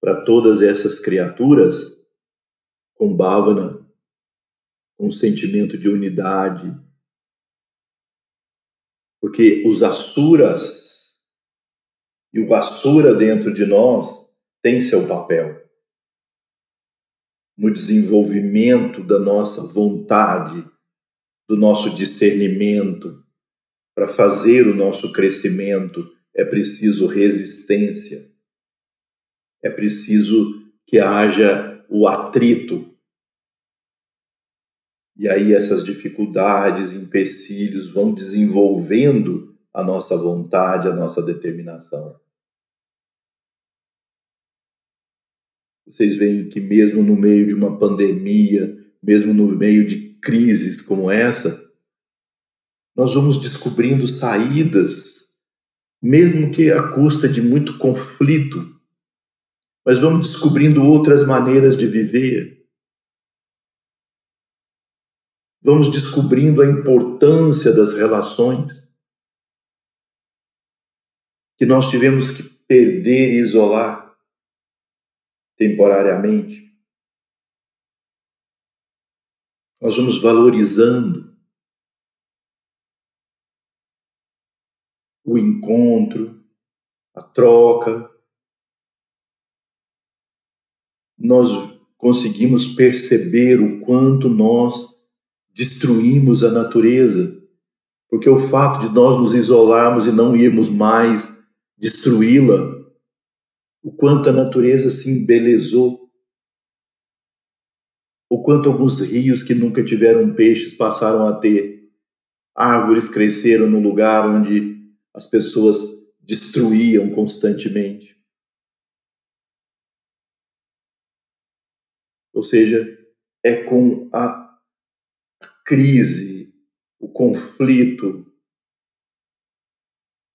para todas essas criaturas com bhavana, um sentimento de unidade, porque os asuras e o Asura dentro de nós tem seu papel no desenvolvimento da nossa vontade, do nosso discernimento. Para fazer o nosso crescimento é preciso resistência, é preciso que haja o atrito. E aí essas dificuldades, empecilhos vão desenvolvendo a nossa vontade, a nossa determinação. Vocês veem que, mesmo no meio de uma pandemia, mesmo no meio de crises como essa, nós vamos descobrindo saídas, mesmo que à custa de muito conflito, mas vamos descobrindo outras maneiras de viver. Vamos descobrindo a importância das relações que nós tivemos que perder e isolar temporariamente. Nós vamos valorizando o encontro, a troca. Nós conseguimos perceber o quanto nós destruímos a natureza, porque o fato de nós nos isolarmos e não irmos mais destruí-la, o quanto a natureza se embelezou, o quanto alguns rios que nunca tiveram peixes passaram a ter, árvores cresceram no lugar onde as pessoas destruíam constantemente. Ou seja, é com a crise, o conflito,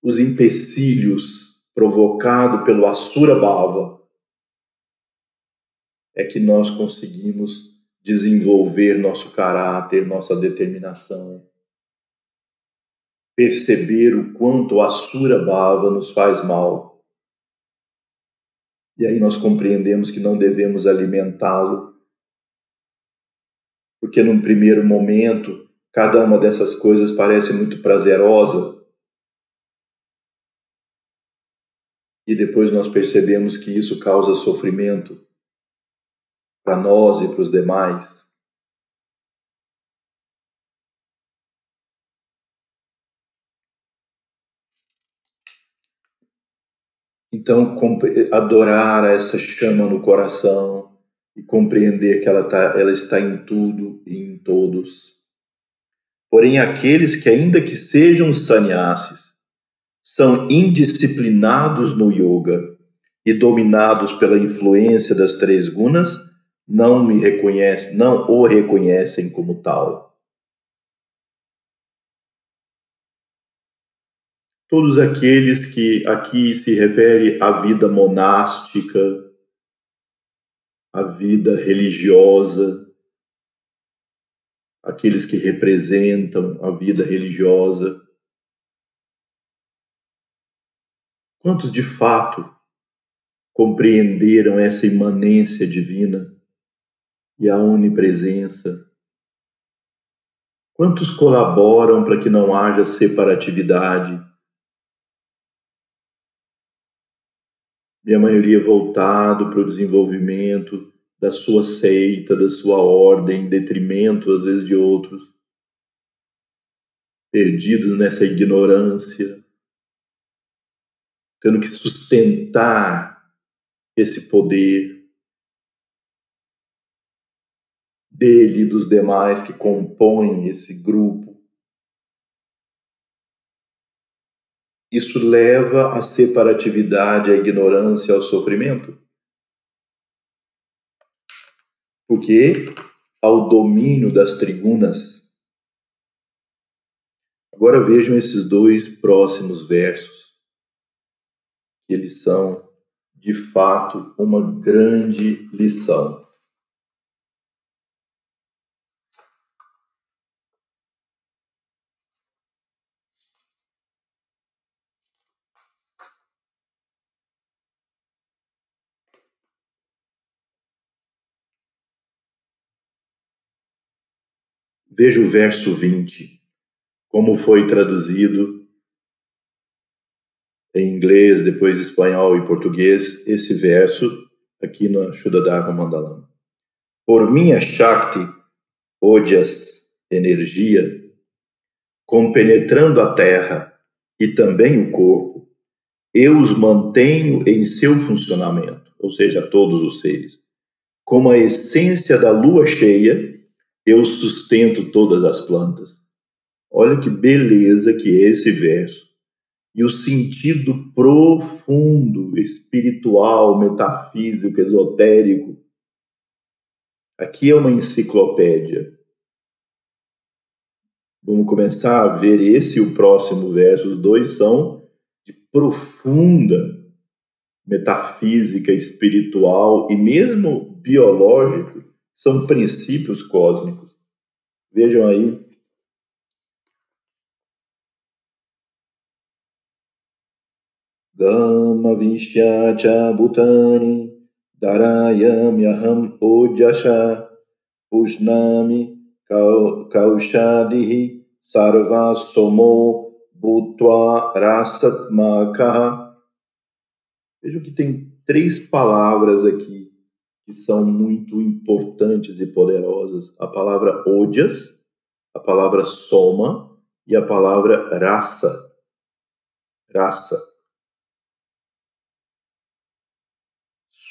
os empecilhos provocado pelo Asura Bhava é que nós conseguimos desenvolver nosso caráter, nossa determinação, perceber o quanto o Asura Bhava nos faz mal. E aí nós compreendemos que não devemos alimentá-lo, porque num primeiro momento cada uma dessas coisas parece muito prazerosa, e depois nós percebemos que isso causa sofrimento para nós e para os demais. Então, adorar essa chama no coração e compreender que ela, tá, ela está em tudo e em todos. Porém, aqueles que, ainda que sejam sannyasis, são indisciplinados no yoga e dominados pela influência das três gunas, não me reconhecem, não o reconhecem como tal. Todos aqueles que aqui se refere à vida monástica, à vida religiosa, aqueles que representam a vida religiosa, Quantos de fato compreenderam essa imanência divina e a onipresença? Quantos colaboram para que não haja separatividade? E a maioria voltado para o desenvolvimento da sua seita, da sua ordem, em detrimento às vezes de outros, perdidos nessa ignorância, tendo que sustentar esse poder dele e dos demais que compõem esse grupo. Isso leva à separatividade, à ignorância, ao sofrimento. Porque ao domínio das trigunas. Agora vejam esses dois próximos versos eles são, de fato, uma grande lição. Veja o verso 20, como foi traduzido em inglês, depois espanhol e português, esse verso aqui no Shuddhadharma Mandalam. Por minha Shakti, odias, energia, compenetrando a terra e também o corpo, eu os mantenho em seu funcionamento, ou seja, todos os seres. Como a essência da lua cheia, eu sustento todas as plantas. Olha que beleza que é esse verso e o sentido profundo, espiritual, metafísico, esotérico. Aqui é uma enciclopédia. Vamos começar a ver esse e o próximo verso. Os dois são de profunda metafísica, espiritual e mesmo biológico, são princípios cósmicos. Vejam aí. Gama Vishyacha Bhutani Darayamyaham Ojasha Pushnami Kaushadihi Sarva Somo Bhutva Rasatmakaha Vejam que tem três palavras aqui que são muito importantes e poderosas: a palavra odias, a palavra soma e a palavra raça. Raça.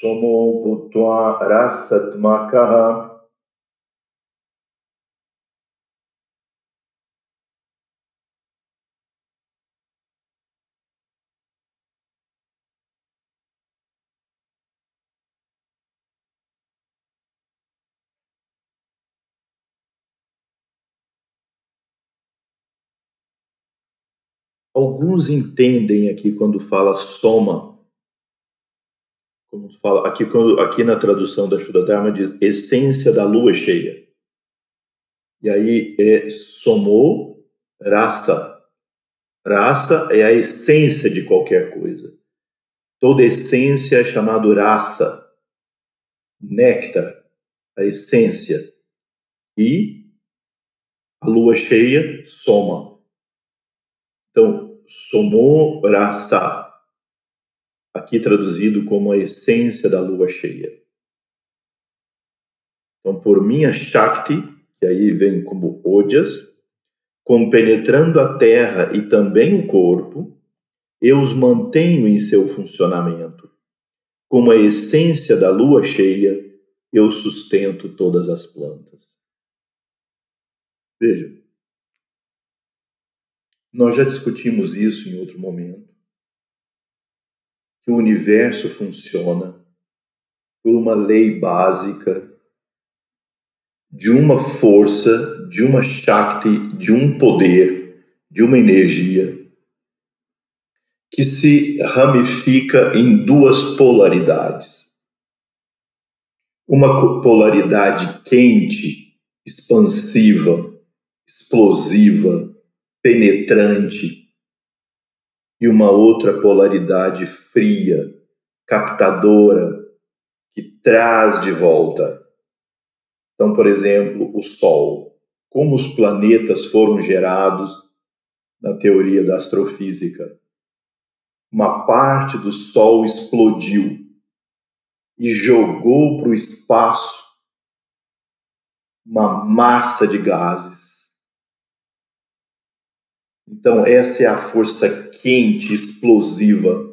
Somo putva rasatmakaha Alguns entendem aqui quando fala soma, como fala aqui, aqui na tradução da Shuddha Dharma diz essência da lua cheia. E aí é somou raça. Raça é a essência de qualquer coisa. Toda essência é chamado raça. Néctar, a essência. E a lua cheia soma. Então, somou rasa, aqui traduzido como a essência da lua cheia. Então, por minha Shakti, que aí vem como Ojas, compenetrando a terra e também o corpo, eu os mantenho em seu funcionamento. Como a essência da lua cheia, eu sustento todas as plantas. Veja, nós já discutimos isso em outro momento. Que o universo funciona por uma lei básica de uma força, de uma Shakti, de um poder, de uma energia que se ramifica em duas polaridades. Uma polaridade quente, expansiva, explosiva, penetrante, e uma outra polaridade fria, captadora, que traz de volta. Então, por exemplo, o Sol. Como os planetas foram gerados na teoria da astrofísica? Uma parte do Sol explodiu e jogou para o espaço uma massa de gases então, essa é a força quente, explosiva,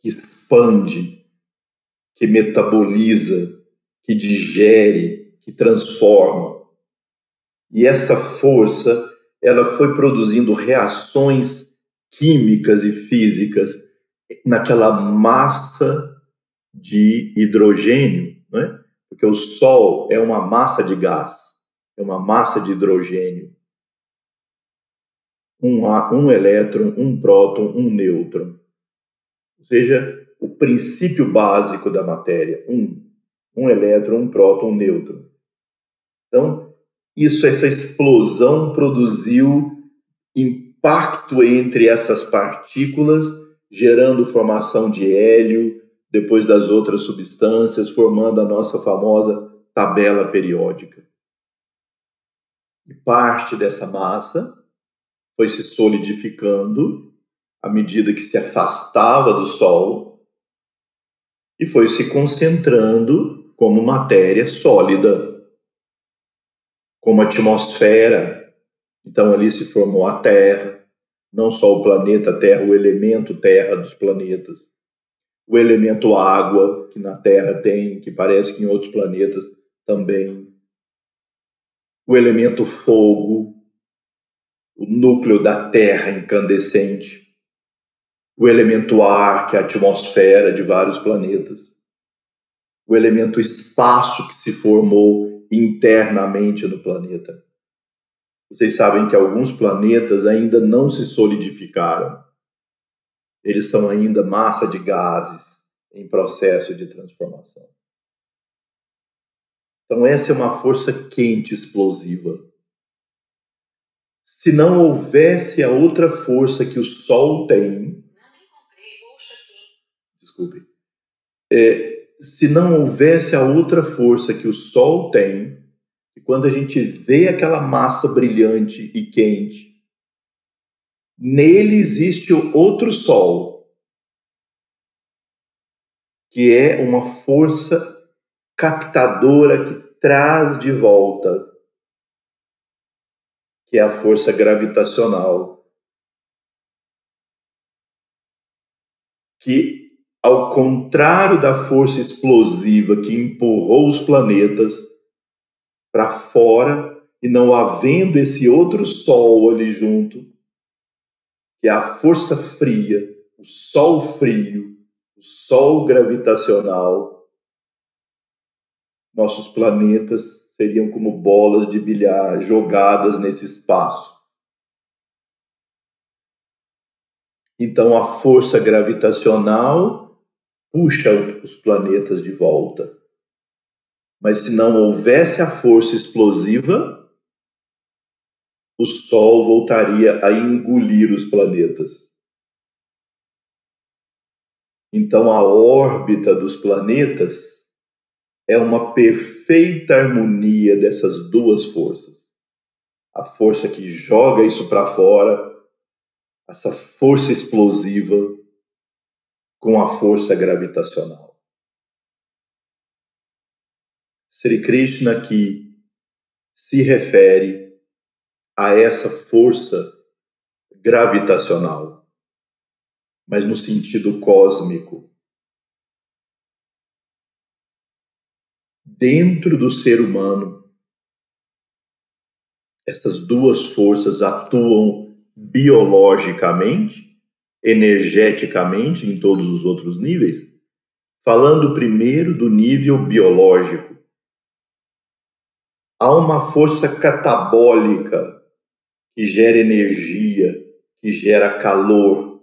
que expande, que metaboliza, que digere, que transforma. E essa força, ela foi produzindo reações químicas e físicas naquela massa de hidrogênio, né? porque o Sol é uma massa de gás, é uma massa de hidrogênio um, um elétron, um próton, um nêutron. Ou seja, o princípio básico da matéria, um, um elétron, um próton, um nêutron. Então, isso, essa explosão produziu impacto entre essas partículas, gerando formação de hélio, depois das outras substâncias, formando a nossa famosa tabela periódica. E parte dessa massa foi se solidificando à medida que se afastava do Sol e foi se concentrando como matéria sólida, como atmosfera. Então ali se formou a Terra, não só o planeta Terra, o elemento Terra dos planetas, o elemento água que na Terra tem, que parece que em outros planetas também, o elemento fogo, o núcleo da Terra incandescente, o elemento ar, que é a atmosfera de vários planetas, o elemento espaço que se formou internamente no planeta. Vocês sabem que alguns planetas ainda não se solidificaram. Eles são ainda massa de gases em processo de transformação. Então, essa é uma força quente explosiva. Se não houvesse a outra força que o Sol tem. Desculpe. É, se não houvesse a outra força que o Sol tem, e quando a gente vê aquela massa brilhante e quente, nele existe outro Sol, que é uma força captadora que traz de volta, que é a força gravitacional. Que, ao contrário da força explosiva que empurrou os planetas para fora, e não havendo esse outro sol ali junto, que é a força fria, o sol frio, o sol gravitacional, nossos planetas seriam como bolas de bilhar jogadas nesse espaço. Então a força gravitacional puxa os planetas de volta. Mas se não houvesse a força explosiva, o Sol voltaria a engolir os planetas. Então a órbita dos planetas é uma perfeita harmonia dessas duas forças. A força que joga isso para fora, essa força explosiva, com a força gravitacional. Sri Krishna aqui se refere a essa força gravitacional, mas no sentido cósmico dentro do ser humano, essas duas forças atuam biologicamente, energeticamente, em todos os outros níveis. Falando primeiro do nível biológico, há uma força catabólica que gera energia, que gera calor,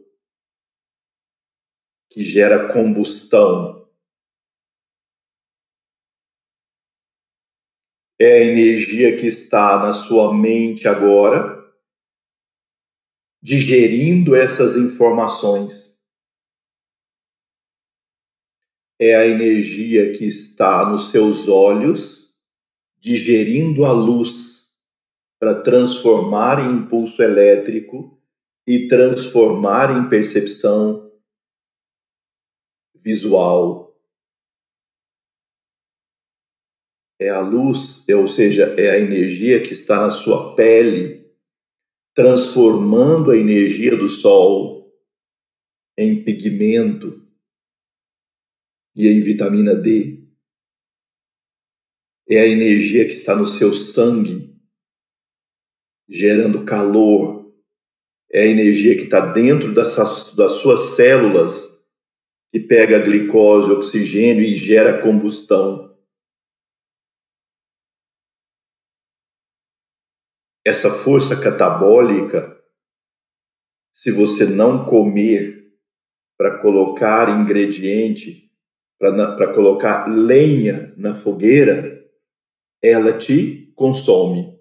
que gera combustão. É a energia que está na sua mente agora, digerindo essas informações. É a energia que está nos seus olhos, digerindo a luz para transformar em impulso elétrico e transformar em percepção visual, é a luz, é, ou seja, é a energia que está na sua pele, transformando a energia do sol em pigmento e em vitamina D. É a energia que está no seu sangue, gerando calor. É a energia que está dentro das, das suas células, que pega glicose, oxigênio e gera combustão. Essa força catabólica, se você não comer para colocar ingrediente, para colocar lenha na fogueira, ela te consome.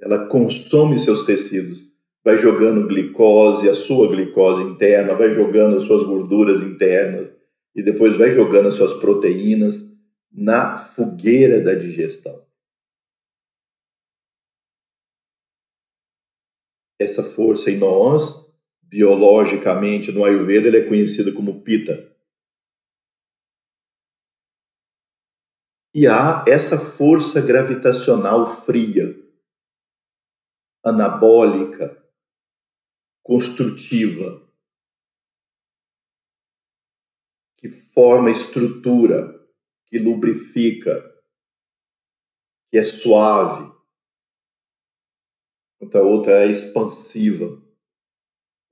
Ela consome seus tecidos, vai jogando glicose, a sua glicose interna, vai jogando as suas gorduras internas e depois vai jogando as suas proteínas na fogueira da digestão. Essa força em nós, biologicamente no Ayurveda, ele é conhecido como Pitta. E há essa força gravitacional fria, anabólica, construtiva, que forma estrutura, que lubrifica, que é suave, enquanto a outra é expansiva,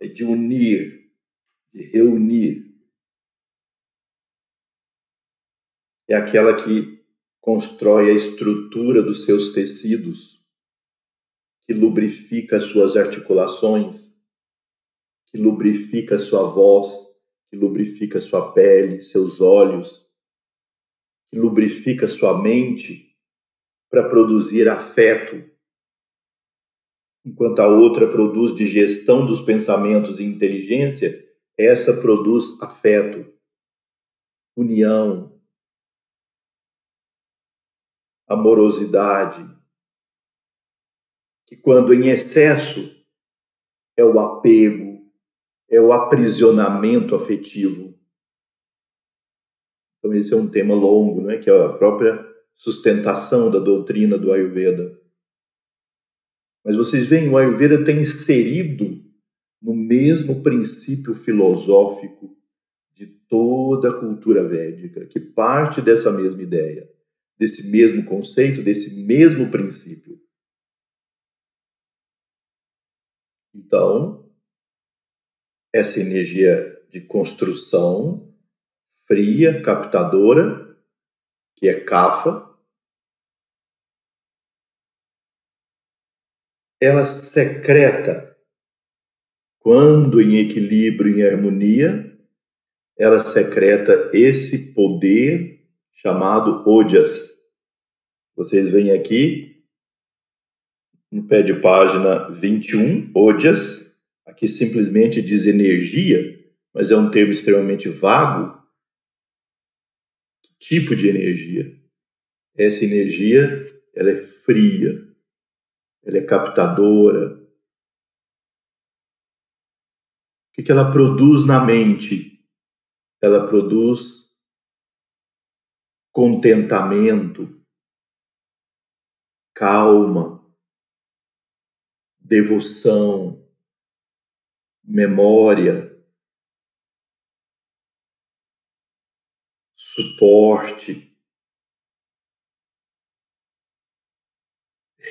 é de unir, de reunir. É aquela que constrói a estrutura dos seus tecidos que lubrifica as suas articulações, que lubrifica sua voz, que lubrifica sua pele, seus olhos, que lubrifica sua mente para produzir afeto, enquanto a outra produz digestão dos pensamentos e inteligência, essa produz afeto, união, amorosidade, que quando em excesso é o apego, é o aprisionamento afetivo. Então esse é um tema longo, né, que é a própria sustentação da doutrina do Ayurveda. Mas vocês veem, o Ayurveda tem inserido no mesmo princípio filosófico de toda a cultura védica, que parte dessa mesma ideia, desse mesmo conceito, desse mesmo princípio. Então, essa energia de construção fria, captadora, que é Kapha, ela secreta quando em equilíbrio, em harmonia, ela secreta esse poder chamado Ojas. Vocês veem aqui no pé de página 21, Ojas, aqui simplesmente diz energia, mas é um termo extremamente vago. Que tipo de energia? Essa energia, ela é fria, ela é captadora. O que, que ela produz na mente? Ela produz contentamento, calma, devoção, memória, suporte,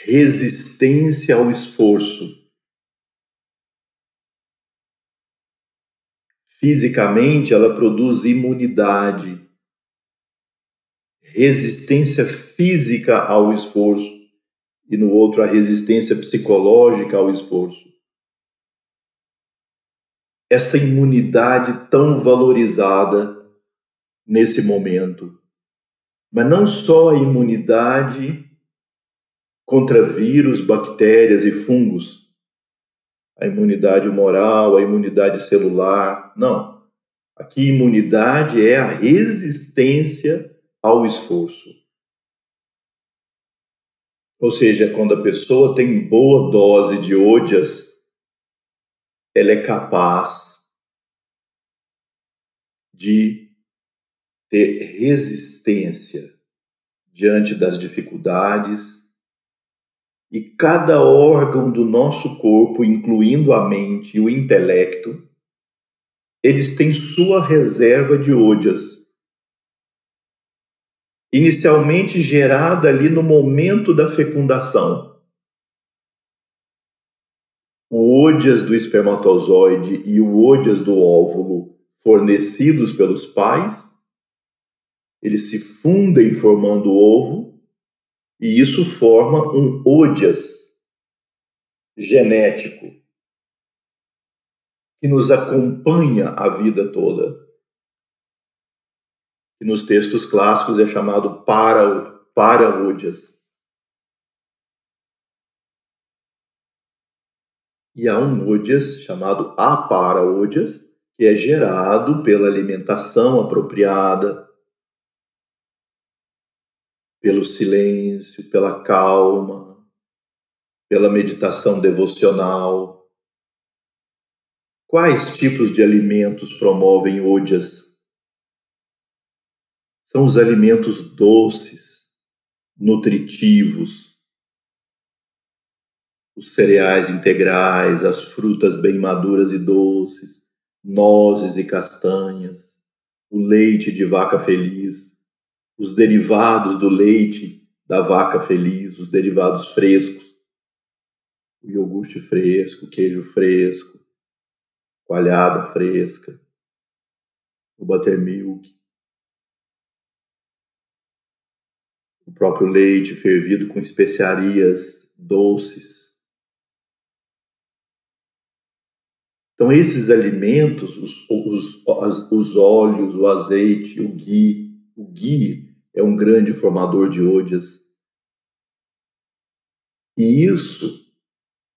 resistência ao esforço. Fisicamente, ela produz imunidade, resistência física ao esforço e no outro a resistência psicológica ao esforço. Essa imunidade tão valorizada nesse momento. Mas não só a imunidade contra vírus, bactérias e fungos, a imunidade moral, a imunidade celular, não. Aqui imunidade é a resistência ao esforço. Ou seja, quando a pessoa tem boa dose de ódias, ela é capaz de ter resistência diante das dificuldades e cada órgão do nosso corpo, incluindo a mente e o intelecto, eles têm sua reserva de ódias inicialmente gerada ali no momento da fecundação. O ódias do espermatozoide e o ódias do óvulo fornecidos pelos pais, eles se fundem formando o ovo e isso forma um ódias genético que nos acompanha a vida toda que nos textos clássicos é chamado para, paraúdias. E há um údias chamado aparaúdias, que é gerado pela alimentação apropriada, pelo silêncio, pela calma, pela meditação devocional. Quais tipos de alimentos promovem údias? são os alimentos doces, nutritivos, os cereais integrais, as frutas bem maduras e doces, nozes e castanhas, o leite de vaca feliz, os derivados do leite da vaca feliz, os derivados frescos, o iogurte fresco, o queijo fresco, coalhada fresca, o buttermilk, o próprio leite fervido com especiarias doces. Então, esses alimentos, os, os, os óleos, o azeite, o ghee, o ghee é um grande formador de odias. E isso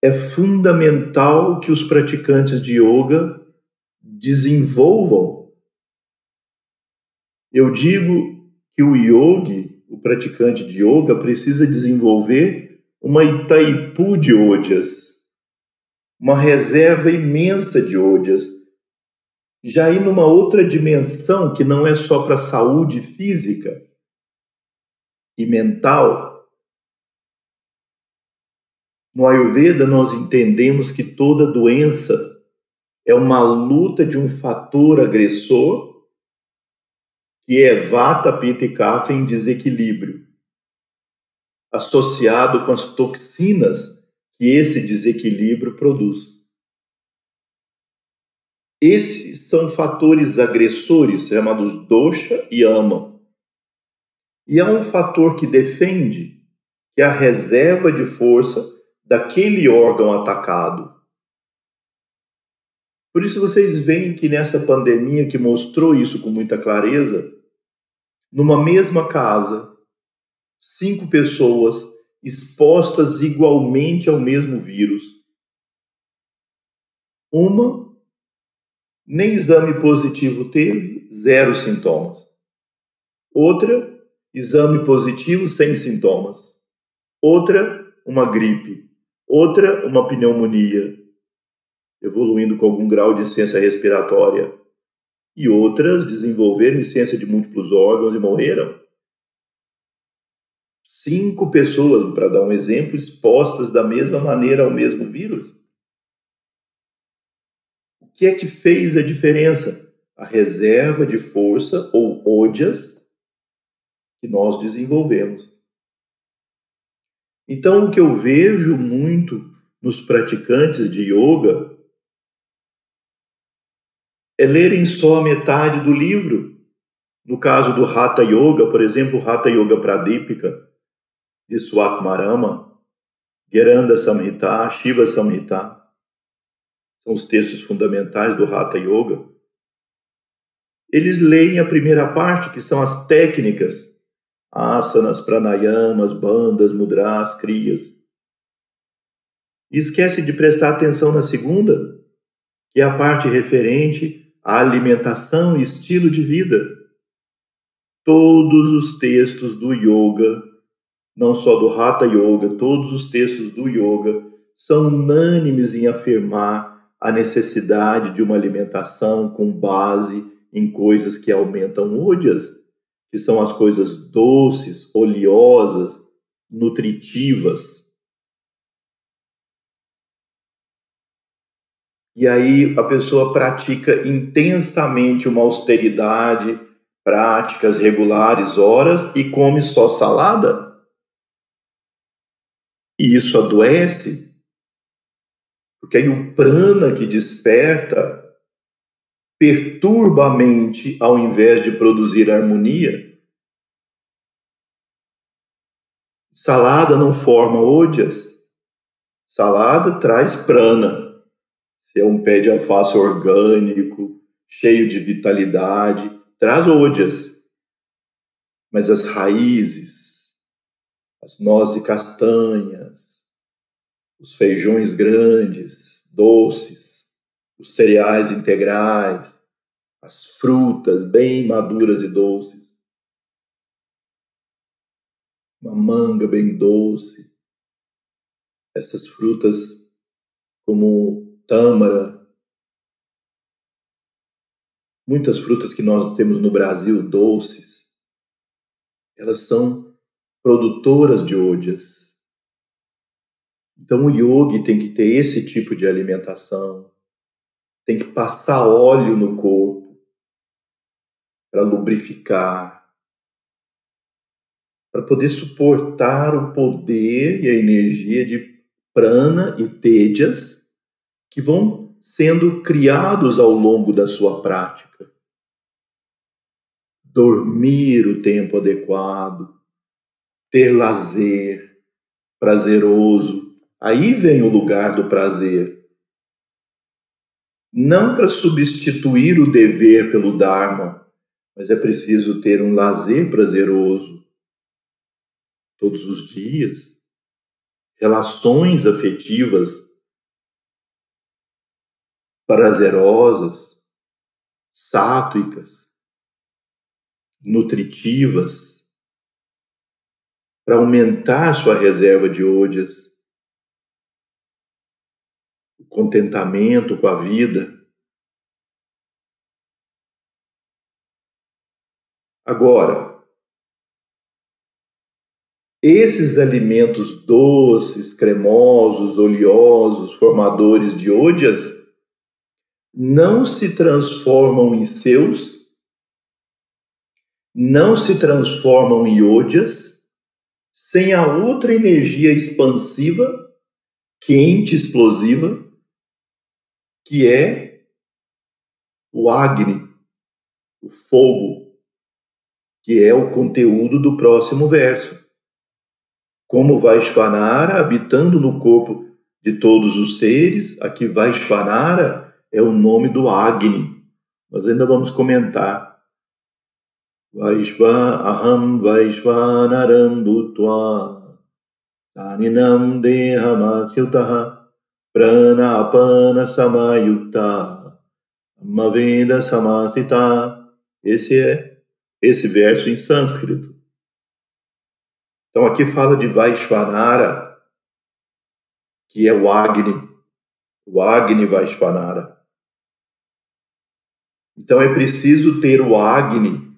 é fundamental que os praticantes de yoga desenvolvam. Eu digo que o yogi, o praticante de yoga, precisa desenvolver uma Itaipu de odias, uma reserva imensa de odias, já ir numa outra dimensão que não é só para a saúde física e mental, no Ayurveda, nós entendemos que toda doença é uma luta de um fator agressor que é Vata, Pitta e Kapha em desequilíbrio, associado com as toxinas que esse desequilíbrio produz. Esses são fatores agressores chamados dosha e ama. E há um fator que defende, que é a reserva de força daquele órgão atacado. Por isso vocês veem que nessa pandemia que mostrou isso com muita clareza, numa mesma casa, cinco pessoas expostas igualmente ao mesmo vírus. Uma nem exame positivo teve, zero sintomas. Outra, exame positivo sem sintomas. Outra, uma gripe outra uma pneumonia, evoluindo com algum grau de ciência respiratória, e outras desenvolveram ciência de múltiplos órgãos e morreram. Cinco pessoas, para dar um exemplo, expostas da mesma maneira ao mesmo vírus. O que é que fez a diferença? A reserva de força, ou odias, que nós desenvolvemos. Então, o que eu vejo muito nos praticantes de yoga é lerem só a metade do livro. No caso do Hatha Yoga, por exemplo, Hatha Yoga Pradipika, de Swatmarama, Geranda Samhita, Shiva Samhita, são os textos fundamentais do Hatha Yoga. Eles leem a primeira parte, que são as técnicas asanas, pranayamas, bandas, mudras, crias. E esquece de prestar atenção na segunda, que é a parte referente à alimentação e estilo de vida. Todos os textos do yoga, não só do Hatha Yoga, todos os textos do yoga são unânimes em afirmar a necessidade de uma alimentação com base em coisas que aumentam odias que são as coisas doces, oleosas, nutritivas. E aí a pessoa pratica intensamente uma austeridade, práticas regulares, horas, e come só salada. E isso adoece, porque aí o prana que desperta perturba a mente ao invés de produzir harmonia. Salada não forma odias. Salada traz prana. Se é um pé de alface orgânico, cheio de vitalidade, traz odias. Mas as raízes, as nozes castanhas, os feijões grandes, doces, os cereais integrais, as frutas bem maduras e doces, uma manga bem doce, essas frutas como tâmara, muitas frutas que nós temos no Brasil doces, elas são produtoras de odias. Então o yogi tem que ter esse tipo de alimentação, tem que passar óleo no corpo para lubrificar, para poder suportar o poder e a energia de prana e tejas que vão sendo criados ao longo da sua prática. Dormir o tempo adequado, ter lazer prazeroso, aí vem o lugar do prazer não para substituir o dever pelo Dharma, mas é preciso ter um lazer prazeroso todos os dias, relações afetivas prazerosas, sátuicas, nutritivas, para aumentar sua reserva de odias contentamento com a vida. Agora, esses alimentos doces, cremosos, oleosos, formadores de ôdias, não se transformam em seus, não se transformam em ôdias, sem a outra energia expansiva, quente, explosiva, que é o Agni, o fogo, que é o conteúdo do próximo verso. Como Vaishvanara habitando no corpo de todos os seres, aqui Vaishvanara é o nome do Agni. Nós ainda vamos comentar. Vaishva aham Vaishvanaram bhutva taninam dehamasyutaha Pranapana Samayukta Mavenda Samasita. Esse é esse verso em sânscrito. Então aqui fala de Vaishvanara, que é o Agni, o Agni Vaishvanara. Então é preciso ter o Agni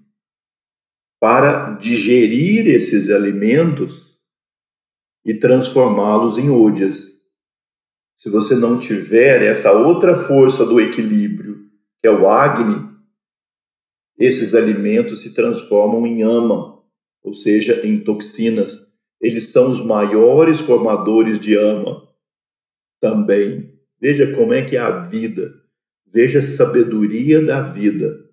para digerir esses alimentos e transformá-los em odias se você não tiver essa outra força do equilíbrio, que é o Agni, esses alimentos se transformam em ama, ou seja, em toxinas. Eles são os maiores formadores de ama também. Veja como é que é a vida. Veja a sabedoria da vida.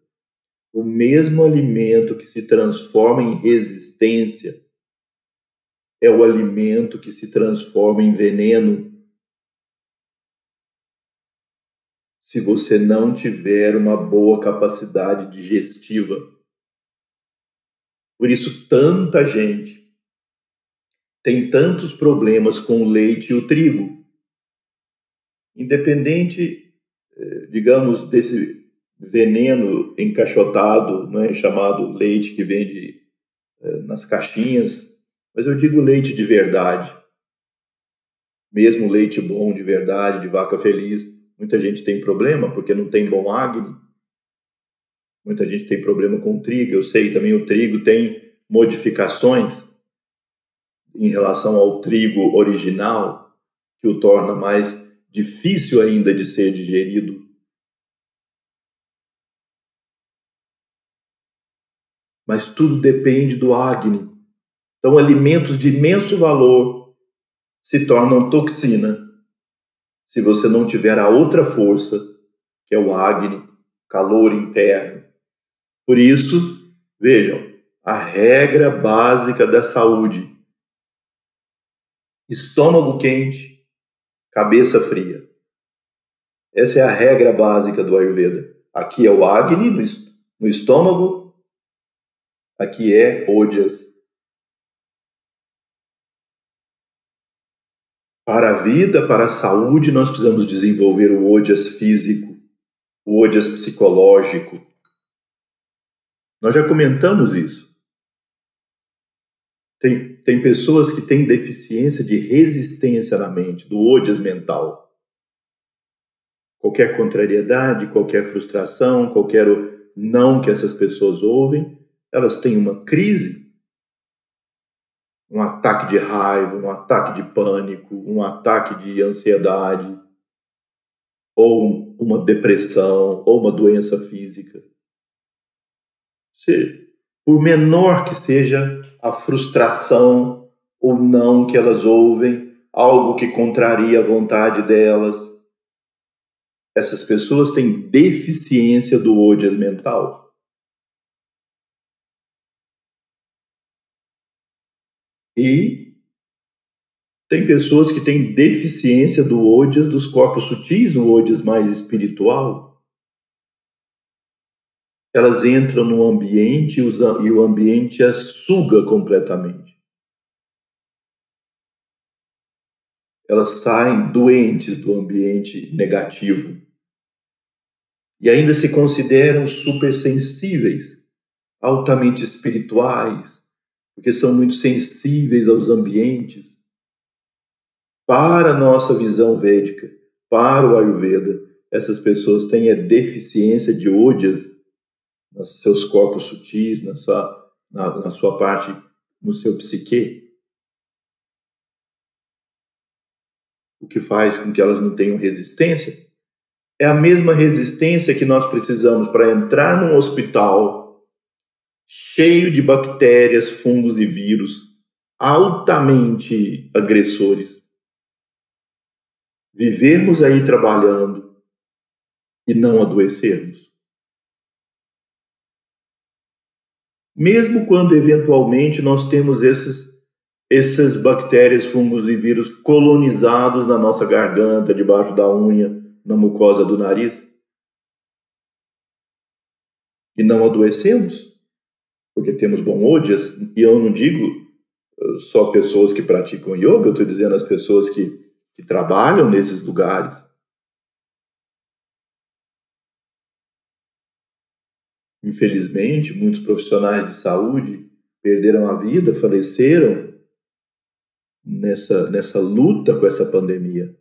O mesmo alimento que se transforma em resistência é o alimento que se transforma em veneno se você não tiver uma boa capacidade digestiva. Por isso, tanta gente tem tantos problemas com o leite e o trigo. Independente, eh, digamos, desse veneno encaixotado, é chamado leite que vende eh, nas caixinhas, mas eu digo leite de verdade. Mesmo leite bom de verdade, de vaca feliz, Muita gente tem problema porque não tem bom acne. Muita gente tem problema com o trigo. Eu sei também o trigo tem modificações em relação ao trigo original que o torna mais difícil ainda de ser digerido. Mas tudo depende do acne. Então, alimentos de imenso valor se tornam toxina se você não tiver a outra força, que é o Agni, calor interno. Por isso, vejam, a regra básica da saúde: estômago quente, cabeça fria. Essa é a regra básica do Ayurveda. Aqui é o Agni no estômago, aqui é Ojas, Para a vida, para a saúde, nós precisamos desenvolver o odias físico, o odias psicológico. Nós já comentamos isso. Tem, tem pessoas que têm deficiência de resistência na mente, do odias mental. Qualquer contrariedade, qualquer frustração, qualquer não que essas pessoas ouvem, elas têm uma crise um ataque de raiva, um ataque de pânico, um ataque de ansiedade, ou uma depressão, ou uma doença física. Por menor que seja a frustração ou não que elas ouvem, algo que contraria a vontade delas, essas pessoas têm deficiência do odias mental. E Tem pessoas que têm deficiência do odias dos corpos sutis, o odias mais espiritual. Elas entram no ambiente e o ambiente as suga completamente. Elas saem doentes do ambiente negativo. E ainda se consideram supersensíveis, altamente espirituais, porque são muito sensíveis aos ambientes para a nossa visão védica, para o Ayurveda, essas pessoas têm a deficiência de odias nos seus corpos sutis, na sua, na, na sua parte, no seu psique. O que faz com que elas não tenham resistência. É a mesma resistência que nós precisamos para entrar num hospital cheio de bactérias, fungos e vírus altamente agressores vivermos aí trabalhando e não adoecermos? Mesmo quando eventualmente nós temos esses, essas bactérias, fungos e vírus colonizados na nossa garganta, debaixo da unha, na mucosa do nariz, e não adoecemos, porque temos bom odias, e eu não digo só pessoas que praticam yoga, eu estou dizendo as pessoas que que trabalham nesses lugares. Infelizmente, muitos profissionais de saúde perderam a vida, faleceram nessa, nessa luta com essa pandemia.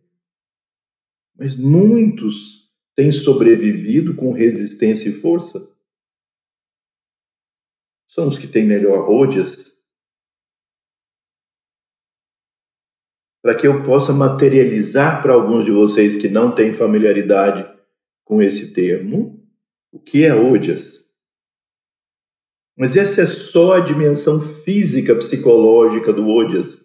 Mas muitos têm sobrevivido com resistência e força. São os que têm melhor odias, para que eu possa materializar para alguns de vocês que não têm familiaridade com esse termo, o que é odias. Mas essa é só a dimensão física, psicológica do odias.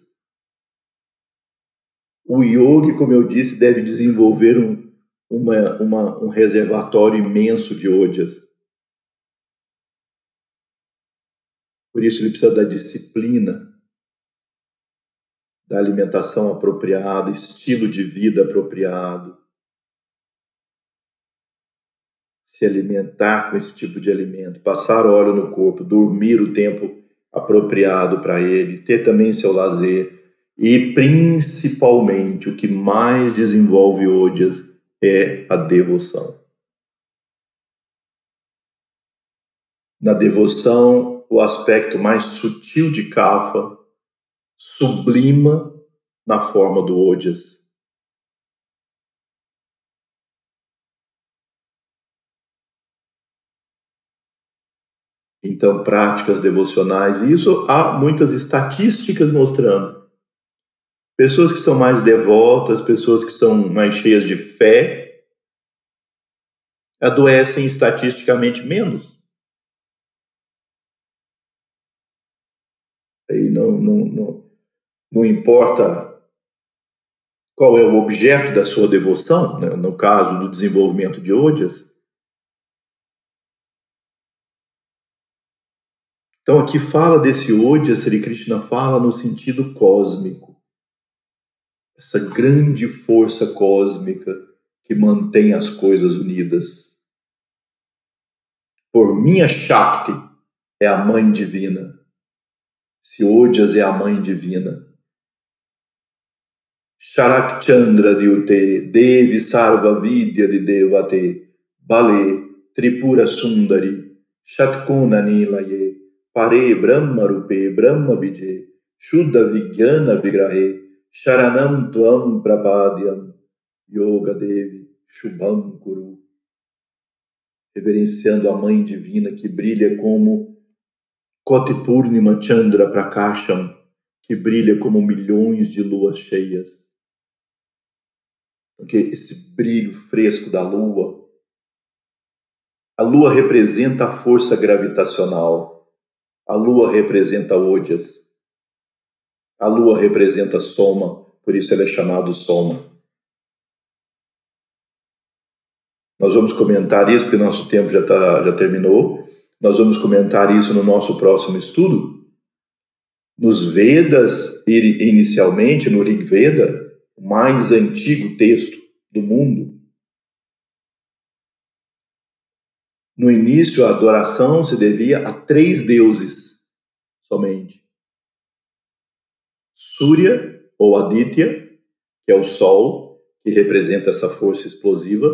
O yogi, como eu disse, deve desenvolver um, uma, uma, um reservatório imenso de odias. Por isso ele precisa da disciplina, da alimentação apropriada, estilo de vida apropriado. Se alimentar com esse tipo de alimento, passar óleo no corpo, dormir o tempo apropriado para ele, ter também seu lazer e principalmente o que mais desenvolve odias é a devoção. Na devoção, o aspecto mais sutil de Kafa sublima na forma do Odias. Então, práticas devocionais, e isso há muitas estatísticas mostrando. Pessoas que são mais devotas, pessoas que são mais cheias de fé, adoecem estatisticamente menos. Não, não, não, não importa qual é o objeto da sua devoção, né? no caso do desenvolvimento de odias. Então aqui fala desse Odya, Sri Krishna fala no sentido cósmico. Essa grande força cósmica que mantém as coisas unidas. Por minha Shakti é a mãe divina. Se Odias é a mãe divina, Sharakchandra Dyute, Devi Sarva Vidya de Devate, Bale, Tripura Sundari, Shatkuna Nilaye, Pare Brahma Rupe, Brahma Vijay, Shuddha Vigyana Vigrahe, Sharanam Tuam Prapadyam, Yoga Devi, Shubham Kuru. Reverenciando a Mãe Divina que brilha como Kotipurnima Chandra Prakasham, que brilha como milhões de luas cheias porque esse brilho fresco da lua, a lua representa a força gravitacional, a lua representa Odias, a lua representa Soma, por isso ela é chamada Soma. Nós vamos comentar isso, porque nosso tempo já, tá, já terminou. Nós vamos comentar isso no nosso próximo estudo. nos Vedas, inicialmente, no Rig Veda, o mais antigo texto do mundo, no início a adoração se devia a três deuses somente. Surya, ou Aditya, que é o Sol, que representa essa força explosiva.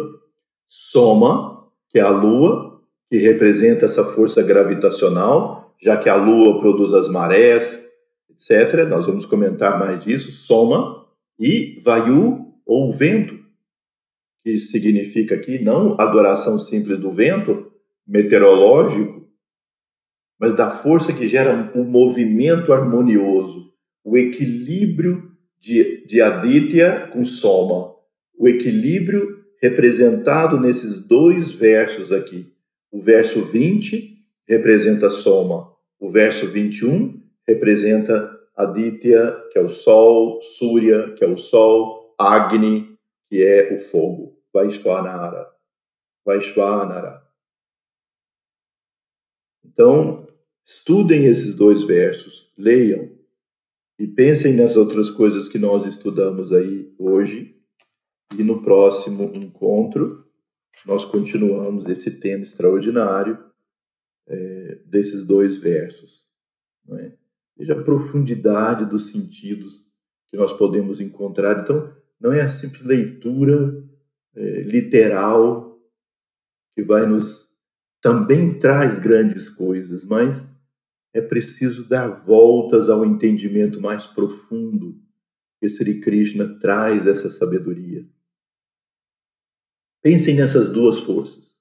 Soma, que é a Lua, que representa essa força gravitacional, já que a Lua produz as marés, etc. Nós vamos comentar mais disso. Soma e Vayu, ou vento, que significa aqui não adoração simples do vento meteorológico, mas da força que gera o movimento harmonioso, o equilíbrio de, de Aditya com Soma, o equilíbrio representado nesses dois versos aqui. O verso 20 representa Soma, o verso 21 representa Aditya, que é o Sol, Surya, que é o Sol, Agni, que é o fogo, Vaishvanara. Vaishvanara. Então, estudem esses dois versos, leiam e pensem nas outras coisas que nós estudamos aí hoje. E no próximo encontro, nós continuamos esse tema extraordinário é, desses dois versos. Não é? Veja a profundidade dos sentidos que nós podemos encontrar. Então, não é a simples leitura é, literal que vai nos. também traz grandes coisas, mas é preciso dar voltas ao entendimento mais profundo que Sri Krishna traz essa sabedoria. Pensem nessas duas forças.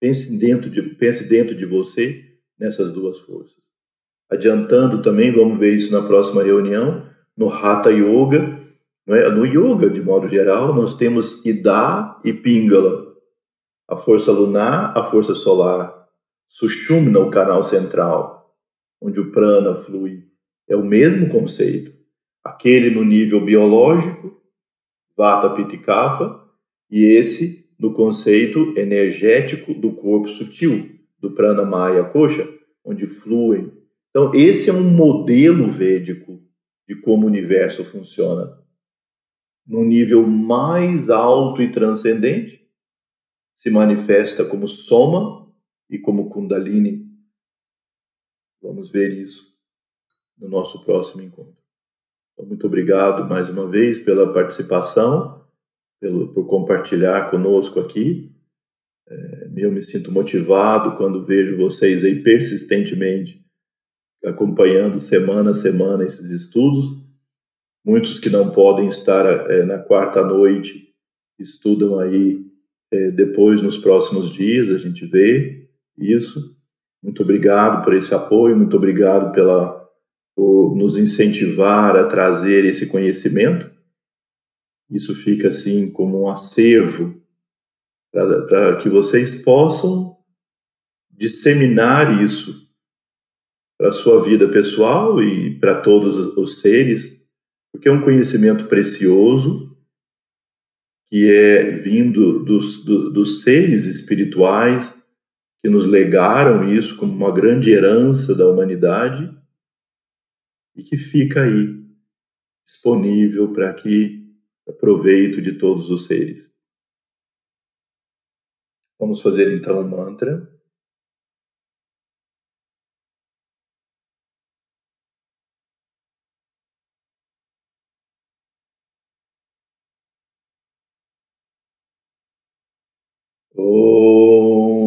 Pense dentro de, pense dentro de você nessas duas forças. Adiantando também, vamos ver isso na próxima reunião, no Hatha Yoga, é? no Yoga, de modo geral, nós temos Ida e Pingala, a força lunar, a força solar, Sushumna, o canal central, onde o prana flui, é o mesmo conceito. Aquele no nível biológico, vata pitta kapha, e esse no conceito energético do corpo sutil, do prana maya kosha, onde fluem. Então, esse é um modelo védico de como o universo funciona. No nível mais alto e transcendente, se manifesta como soma e como kundalini Vamos ver isso no nosso próximo encontro. Então, muito obrigado mais uma vez pela participação, pelo, por compartilhar conosco aqui. É, eu me sinto motivado quando vejo vocês aí persistentemente acompanhando semana a semana esses estudos. Muitos que não podem estar é, na quarta noite estudam aí é, depois nos próximos dias, a gente vê isso. Muito obrigado por esse apoio, muito obrigado pela, por nos incentivar a trazer esse conhecimento. Isso fica assim como um acervo para que vocês possam disseminar isso para a sua vida pessoal e para todos os seres, porque é um conhecimento precioso que é vindo dos, dos seres espirituais que nos legaram isso como uma grande herança da humanidade e que fica aí disponível para que proveito de todos os seres. Vamos fazer então um mantra. Om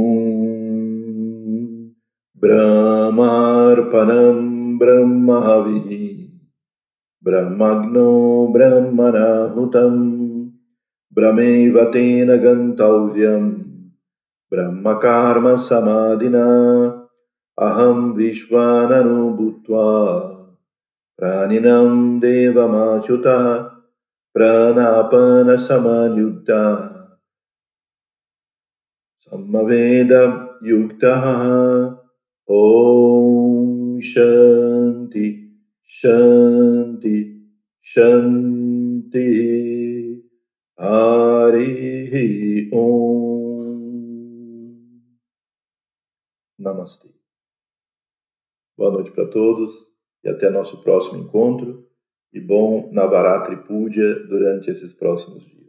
Brahmarpanam Brahmavihi ब्रह्मग्नो ब्रह्मणाहुतं ब्रह्मैव तेन गन्तव्यं ब्रह्मकार्मसमाधिना अहं विश्वाननु भूत्वा प्राणिनं प्राणापनसमयुक्ता समवेदयुक्तः Om Shanti Shanti Shanti Hari Om Namastê. Boa noite para todos e até nosso próximo encontro. E bom Navaratri Puja durante esses próximos dias.